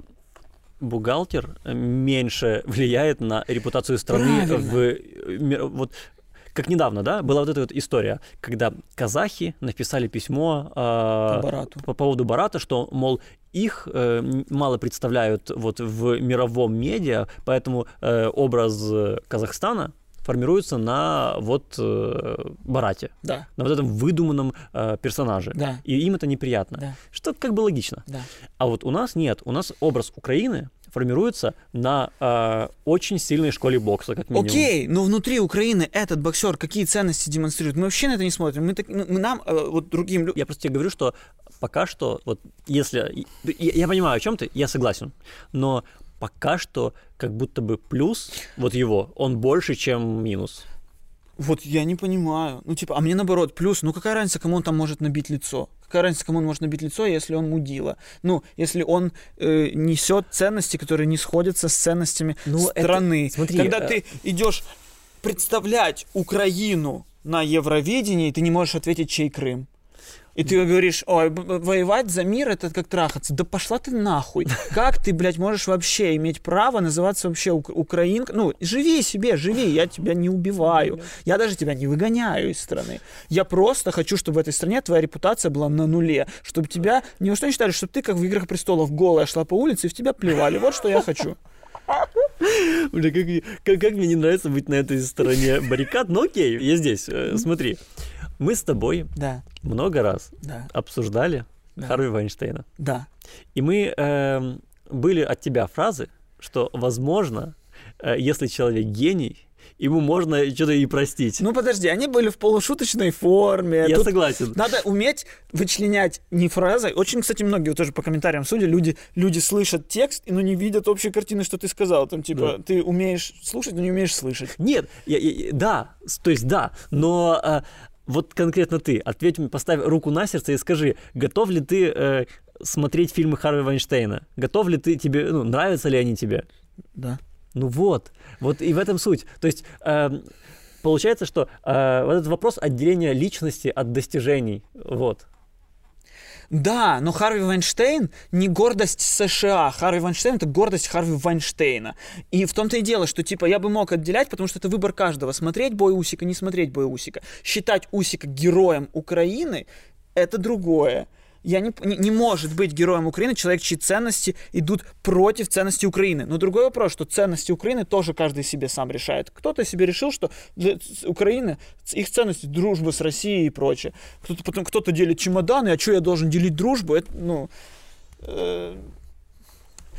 бухгалтер меньше влияет на репутацию страны Правильно. в э, вот как недавно, да, была вот эта вот история, когда казахи написали письмо э, По Барату. по поводу Барата, что, мол, их э, мало представляют вот в мировом медиа, поэтому э, образ Казахстана формируется на вот э, Барате, Да, на вот этом выдуманном э, персонаже. да, И им это неприятно. да, Что как бы логично. да. А вот у нас нет. У нас образ Украины формируется на э, очень сильной школе бокса, как минимум. Окей, но внутри Украины этот боксер какие ценности демонстрирует? Мы вообще на это не смотрим. Мы, так, ну, мы нам, э, вот другим людям... Я просто тебе говорю, что пока что, вот если... Я, я понимаю, о чем ты, я согласен. Но пока что как будто бы плюс вот его, он больше, чем минус. Вот я не понимаю. Ну, типа, а мне наоборот, плюс, ну какая разница, кому он там может набить лицо? Какая разница, кому он может набить лицо, если он мудила? Ну, если он э, несет ценности, которые не сходятся с ценностями Ну, это- страны. смотри, Когда э, ты идешь представлять Украину на Евровидении, ты не можешь ответить, чей Крым. И ты говоришь, ой, воевать за мир это как трахаться. Да пошла ты нахуй. Как ты, блядь, можешь вообще иметь право называться вообще ук- украинкой? Ну, живи себе, живи, я тебя не убиваю. Я даже тебя не выгоняю из страны. Я просто хочу, чтобы в этой стране твоя репутация была на нуле. Чтобы тебя ни во что не считали, чтобы ты, как в «Играх престолов», голая шла по улице и в тебя плевали. Вот что я хочу. Бля, как, как, как мне не нравится быть на этой стороне баррикад. Но окей, я здесь. Э, смотри, мы с тобой Да, много раз да, обсуждали Да. Харви Вайнштейна. да. И мы эм, были от тебя фразы, что, возможно, э, если человек гений, ему можно что-то и простить. Ну подожди, они были в полушуточной форме. я Тут согласен. Надо уметь вычленять не фразой. Очень, кстати, многие вот тоже по комментариям судят, люди, люди слышат текст, но не видят общей картины, что ты сказал. Там типа, Да. ты умеешь слушать, но не умеешь слышать. Нет, я- я- да, то есть да, но э, вот конкретно ты, ответь мне, поставь руку на сердце и скажи, готов ли ты э, смотреть фильмы Харви Вайнштейна? Готов ли ты тебе, ну, нравятся ли они тебе? Да. Ну вот, вот и в этом суть. То есть эм, получается, что э, вот этот вопрос отделения личности от достижений, вот. Да, но Харви Вайнштейн не гордость США. Харви Вайнштейн это гордость Харви Вайнштейна. И в том-то и дело, что типа я бы мог отделять, потому что это выбор каждого. Смотреть бой Усика, не смотреть бой Усика. Считать Усика героем Украины это другое. Я не, не, не может быть героем Украины человек, чьи ценности идут против ценностей Украины. Но другой вопрос, что ценности Украины тоже каждый себе сам решает. Кто-то себе решил, что для Украины их ценности дружба с Россией и прочее. Кто-то потом кто-то делит чемоданы, а что я должен делить дружбу? Это, ну, э,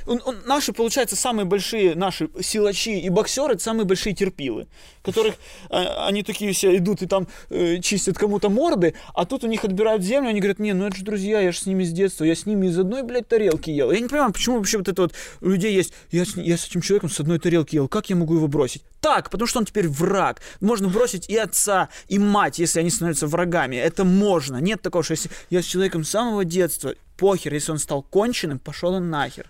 он- он- наши, получается, самые большие наши силачи и боксеры, это самые большие терпилы, которых а, они такие все идут и там э, чистят кому-то морды, а тут у них отбирают землю, они говорят, не, ну это же друзья, я же с ними с детства, я с ними из одной, блядь, тарелки ел. Я не понимаю, почему вообще вот это вот у людей есть, я с, я с этим человеком с одной тарелки ел, как я могу его бросить? Так, потому что он теперь враг. Можно бросить и отца, и мать, если они становятся врагами. Это можно. Нет такого, что если я с человеком с самого детства, похер, если он стал конченым, пошел он нахер.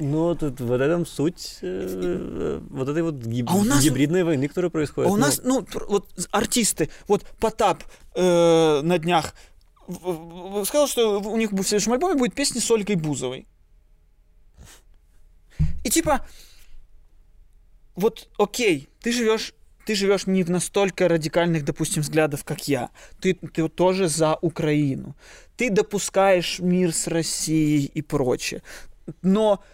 Ну, тут в этом суть э, э, вот этой вот гиб- А у нас- гибридной войны, которая происходит. А у Ну, нас, ну, вот артисты, вот Потап э, на днях сказал, что у них в следующем альбоме будет песня с Ольгой Бузовой. И типа, вот окей, ты живешь ты живешь не в настолько радикальных, допустим, взглядов, как я. Ты, ты тоже за Украину. Ты допускаешь мир с Россией и прочее. Но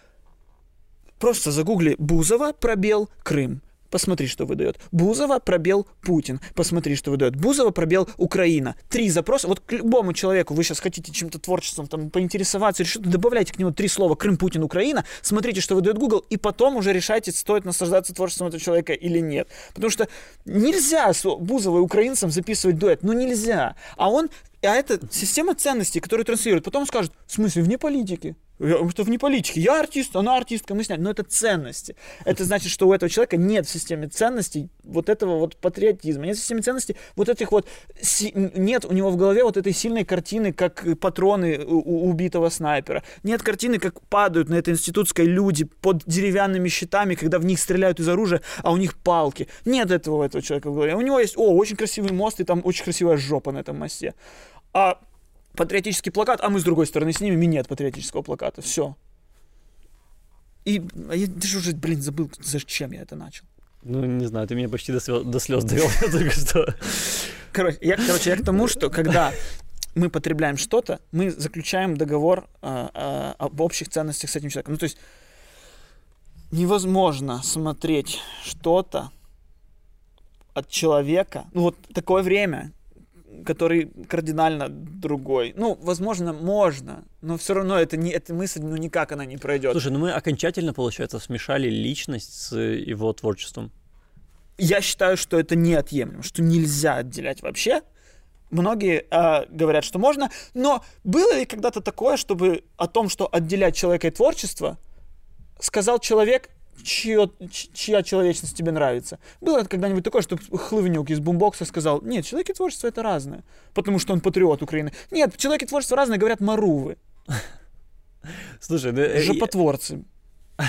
просто загугли Бузова, пробел, Крым. Посмотри, что выдает. Бузова, пробел, Путин. Посмотри, что выдает. Бузова, пробел, Украина. Три запроса. Вот к любому человеку вы сейчас хотите чем-то творчеством там, поинтересоваться или добавляйте к нему три слова Крым, Путин, Украина. Смотрите, что выдает Google, и потом уже решайте, стоит наслаждаться творчеством этого человека или нет. Потому что нельзя с Бузовой украинцам записывать дуэт. Ну нельзя. А он а это система ценностей, которую транслирует. Потом он скажет, в смысле, вне политики. Я- Что в не политике. Я артист, она артистка, мы сняли. Но это ценности. Это значит, что у этого человека нет в системе ценностей вот этого вот патриотизма, нет в системе ценностей вот этих вот... Нет у него в голове вот этой сильной картины, как патроны у убитого снайпера. Нет картины, как падают на этой институтской люди под деревянными щитами, когда в них стреляют из оружия, а у них палки. Нет этого у этого человека в голове. У него есть, о, очень красивый мост, и там очень красивая жопа на этом мосте. А патриотический плакат, а мы с другой стороны снимем, и нет патриотического плаката. Все. И а я даже уже, блин, забыл, зачем я это начал. Ну, не знаю, ты меня почти до слез, до слез довел только что. Короче я, короче, я к тому, что когда мы потребляем что-то, мы заключаем договор а, а, об общих ценностях с этим человеком. Ну, то есть невозможно смотреть что-то от человека, ну, вот такое время, который кардинально другой. Ну, возможно, можно, но все равно это не, эта мысль, ну, никак она не пройдет. Слушай, ну мы окончательно, получается, смешали личность с его творчеством. я считаю, что это неотъемлемо, что нельзя отделять вообще. Многие а, говорят, что можно, но было ли когда-то такое, чтобы о том, что отделять человека и творчество, сказал человек, чье, чья человечность тебе нравится? Было это когда-нибудь такое, что Хлывнюк из бумбокса сказал, нет, человек и творчество это разное, потому что он патриот Украины. Нет, человек и творчество разное, говорят марувы, Слушай, ну, э, жопотворцы.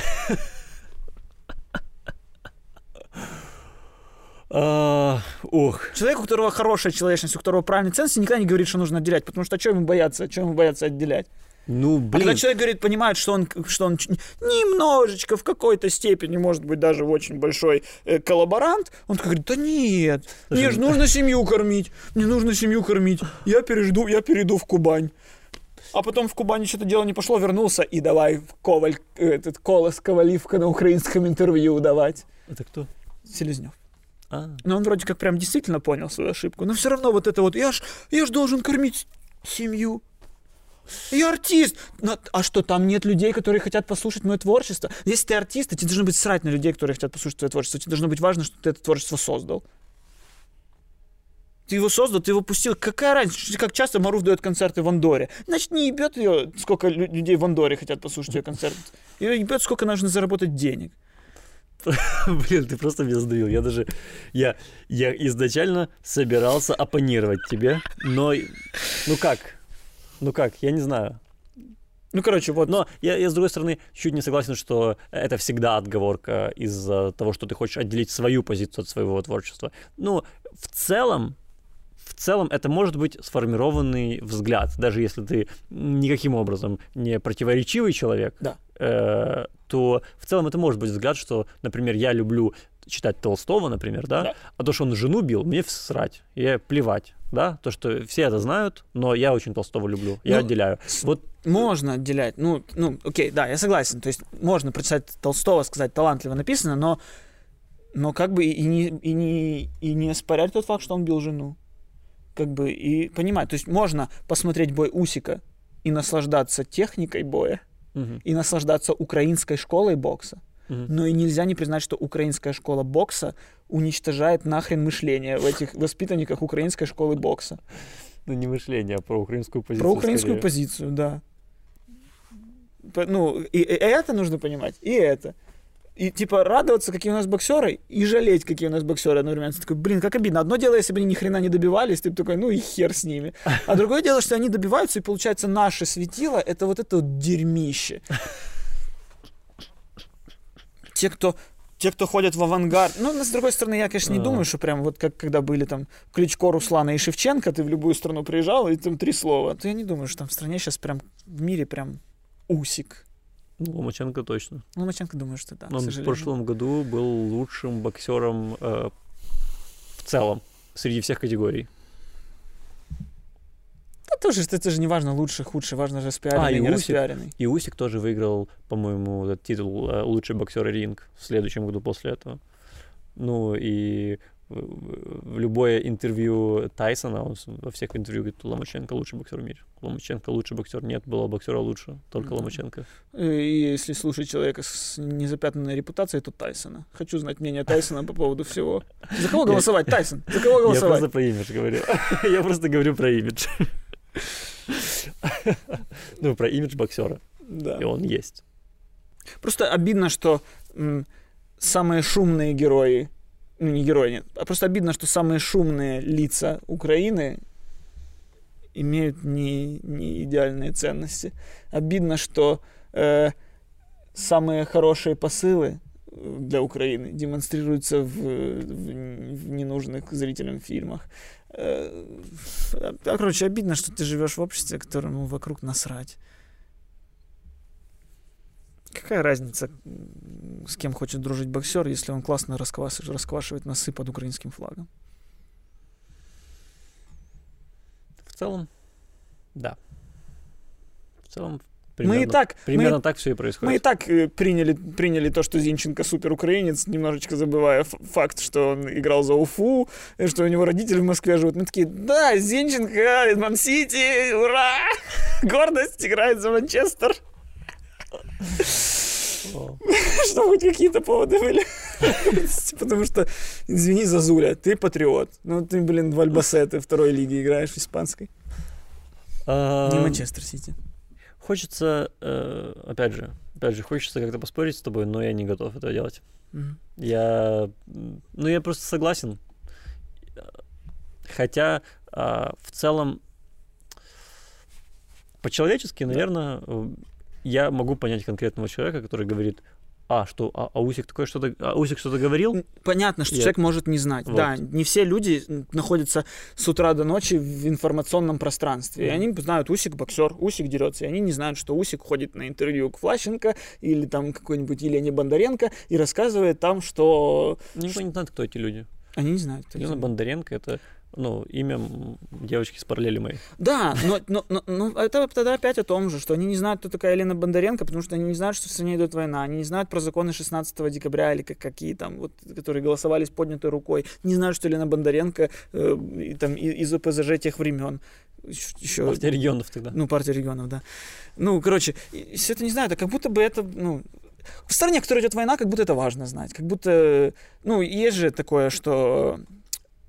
а, ох, Человек, у которого хорошая человечность, у которого правильные ценности, никогда не говорит, что нужно отделять, потому что что ему бояться, что ему бояться отделять? Ну, А блин, когда человек говорит, понимает, что он, что он немножечко, в какой-то степени, может быть, даже в очень большой э, коллаборант, он такой говорит, да нет, мне Слушай, же ну- нужно семью кормить, мне нужно семью кормить, я пережду, я перейду в Кубань. А потом в Кубани что-то дело не пошло, вернулся, и давай Коваль, этот Колос Коваливка на украинском интервью давать. это кто? Селезнев. А, Но он вроде как прям действительно понял свою ошибку. Но все равно вот это вот, я ж, я ж должен кормить семью. Я артист. Но- а что, там нет людей, которые хотят послушать мое творчество? Если ты артист, то тебе должно быть срать на людей, которые хотят послушать твое творчество. Тебе должно быть важно, что ты это творчество создал. Ты его создал, ты его пустил. Какая разница, как часто Маруф дает концерты в Андоре? Значит, не ебет ее, сколько лю- людей в Андоре хотят послушать ее концерт. Ее ебет, сколько нужно заработать денег. блин, ты просто меня сдавил. Я даже, я, я изначально собирался оппонировать тебе, но, ну как, ну как, я не знаю. Ну, короче, вот. Но я, я, с другой стороны, чуть не согласен, что это всегда отговорка из-за того, что ты хочешь отделить свою позицию от своего творчества. Ну, в целом, в целом это может быть сформированный взгляд, даже если ты никаким образом не противоречивый человек, Да. э, то в целом это может быть взгляд, что, например, я люблю читать Толстого, например, да, Да. а то, что он жену бил, мне всрать, я плевать, да, то, что все это знают, но я очень Толстого люблю, я Ну, отделяю. Вот Можно отделять. Ну, ну, окей, да, я согласен. То есть можно прочитать Толстого, сказать, талантливо написано, но, но как бы и не, и, не, и не оспорять тот факт, что он бил жену. Как бы и понимать. То есть можно посмотреть бой Усика и наслаждаться техникой боя, мгм, и наслаждаться украинской школой бокса. Но и нельзя не признать, что украинская школа бокса уничтожает нахрен мышление в этих воспитанниках украинской школы бокса. Ну, не мышление, а про украинскую позицию. Про украинскую скорее. позицию, да. Ну, и, и это нужно понимать, и это. И типа радоваться, какие у нас боксеры, и жалеть, какие у нас боксеры одновременно. Ты такой, блин, как обидно. Одно дело, если бы они ни хрена не добивались, ты бы такой, ну и хер с ними. А другое дело, что они добиваются, и получается наше светило, это вот это вот дерьмище. Те, кто те, кто ходят в авангард. Ну, с другой стороны, я, конечно, не думаю, что прям вот как когда были там Кличко, Руслана и Шевченко, ты в любую страну приезжал, и там три слова. То я не думаю, что там в стране сейчас прям в мире прям усик. Ну, Ломаченко точно. Ломаченко думаю, что да, Он в прошлом году был лучшим боксером э, в целом среди всех категорий. Да тоже, это, это же не важно, лучше, худше, важно же спиаренный, А, и не Усик. распиаренный. И Усик тоже выиграл, по-моему, этот титул э, лучший боксер ринг в следующем году после этого. Ну и в- в любое интервью Тайсона, он во всех интервью говорит, Ломаченко лучший боксер в мире. Ломаченко лучший боксер. Нет, было боксера лучше, только Да. Ломаченко. И если слушать человека с незапятнанной репутацией, то Тайсона. Хочу знать мнение Тайсона по поводу всего. За кого голосовать, Тайсон? За кого Я голосовать? просто про имидж говорю. Я просто говорю про имидж. Ну, про имидж боксера. Да. И он есть. Просто обидно, что самые шумные герои, ну не герои, нет, а просто обидно, что самые шумные лица Украины имеют не, не идеальные ценности. Обидно, что э, самые хорошие посылы для Украины демонстрируются в, в, в ненужных зрителям фильмах. Э, а, короче, обидно, что ты живешь в обществе, которому вокруг насрать. Какая разница, с кем хочет дружить боксер, если он классно расквас... расквашивает носы под украинским флагом? В целом, да. В целом, мы и так, примерно мы, так все и происходит. Мы и так э, приняли, приняли то, что Зинченко супер украинец, немножечко забывая факт, что он играл за Уфу, что у него родители в Москве живут. Мы такие, да, Зинченко, Ман-Сити, ура! Гордость играет за Манчестер. Что хоть какие-то поводы были. Потому что, извини, Зазуля, ты патриот. Ну, ты, блин, в Альбасе, второй лиги играешь, в испанской. А, Не Манчестер Сити. Хочется, э, опять же, опять же, хочется как-то поспорить с тобой, но я не готов этого делать. Я, ну, я просто согласен. Хотя а, в целом по-человечески, наверное, я могу понять конкретного человека, который говорит, а, что, а, а Усик такое что-то, а Усик что-то говорил? Понятно, что Я- человек может не знать. Вот. Да, не все люди находятся с утра до ночи в информационном пространстве. И Мгм. они знают, Усик боксер, Усик дерется. И они не знают, что Усик ходит на интервью к Влащенко или там какой-нибудь Елене Бондаренко и рассказывает там, что... Никто не знает, кто эти люди. Они не знают. Елена. Бондаренко — это, ну, имя девочки с параллели моей. Да, но, но, но, но это тогда опять о том же, что они не знают, кто такая Елена Бондаренко, потому что они не знают, что в стране идет война, они не знают про законы 16 декабря или как, какие там, вот, которые голосовали с поднятой рукой, не знают, что Елена Бондаренко э, и, там, и- из ОПЗЖ тех времен. Еще, Партия регионов тогда. ну, партия регионов, да. Ну, короче, все это не знают, а как будто бы это, ну, в стране, в которой идет война, как будто это важно знать. Как будто, ну, есть же такое, что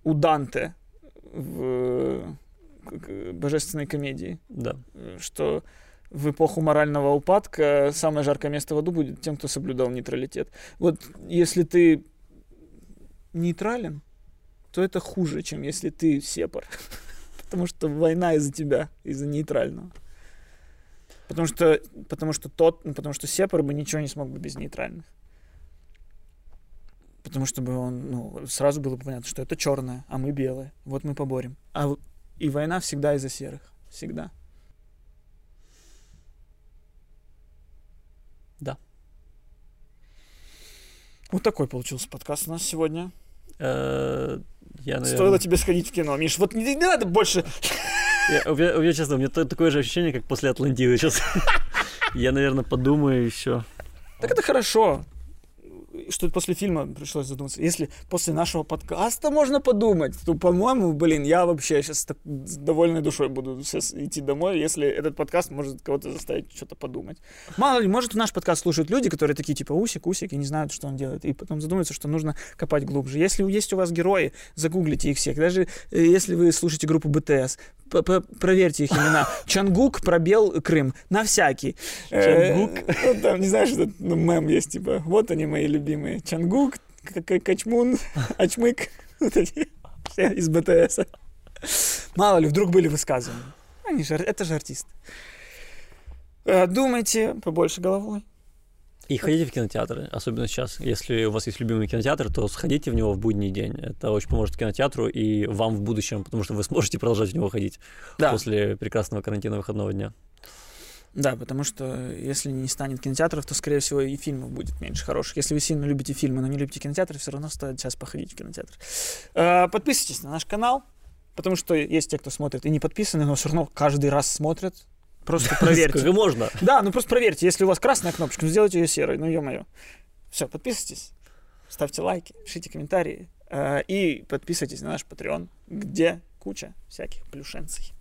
у Данте в к- божественной комедии, Да. э, что в эпоху морального упадка самое жаркое место в аду будет тем, кто соблюдал нейтралитет. Вот если ты нейтрален, то это хуже, чем если ты сепар. Потому что война из-за тебя, из-за нейтрального. Потому что, потому что тот, ну, потому что сепар бы ничего не смог бы без нейтральных. Потому что бы он, ну, сразу было бы понятно, что это черное, а мы белые. Вот мы поборем. А и война всегда из-за серых. Всегда. Да. Вот такой получился подкаст у нас сегодня. Э, Я, наверное... Стоило тебе сходить в кино, Миш. Вот не, не надо больше. Я, у, меня, у меня, честно, у меня та- такое же ощущение, как после Атлантиды сейчас. Я, наверное, подумаю еще. Так это хорошо. Что после фильма пришлось задуматься. Если после нашего подкаста можно подумать, то, по-моему, блин, я вообще сейчас с довольной душой буду сейчас идти домой, если этот подкаст может кого-то заставить что-то подумать. Мало ли, может, наш подкаст слушают люди, которые такие, типа, усик, усик, и не знают, что он делает. И потом задумаются, что нужно копать глубже. Если есть у вас герои, загуглите их всех. Даже э, если вы слушаете группу п- проверьте их имена. Чангук, пробел, Крым. На всякий. Чангук? Э, ну, там, не знаешь, этот ну, мем есть, типа, вот они мои любимые. Чангук, Качмун, Ачмык. Вот все из БТС. Мало ли, вдруг были высказывания. Они же, это же артисты. Э, Думайте побольше головой. И ходите в кинотеатры, особенно сейчас. Если у вас есть любимый кинотеатр, то сходите в него в будний день. Это очень поможет кинотеатру и вам в будущем, потому что вы сможете продолжать в него ходить Да. после прекрасного карантина выходного дня. Да, потому что если не станет кинотеатров, то, скорее всего, и фильмов будет меньше хороших. Если вы сильно любите фильмы, но не любите кинотеатры, все равно стоит сейчас походить в кинотеатр. Э, Подписывайтесь на наш канал, потому что есть те, кто смотрит и не подписаны, но все равно каждый раз смотрят. Просто проверьте. Сколько можно? Да, ну просто проверьте, если у вас красная кнопочка, ну сделайте ее серой, ну ё-моё. Все, подписывайтесь, ставьте лайки, пишите комментарии э, и подписывайтесь на наш Patreon, где куча всяких плюшенций.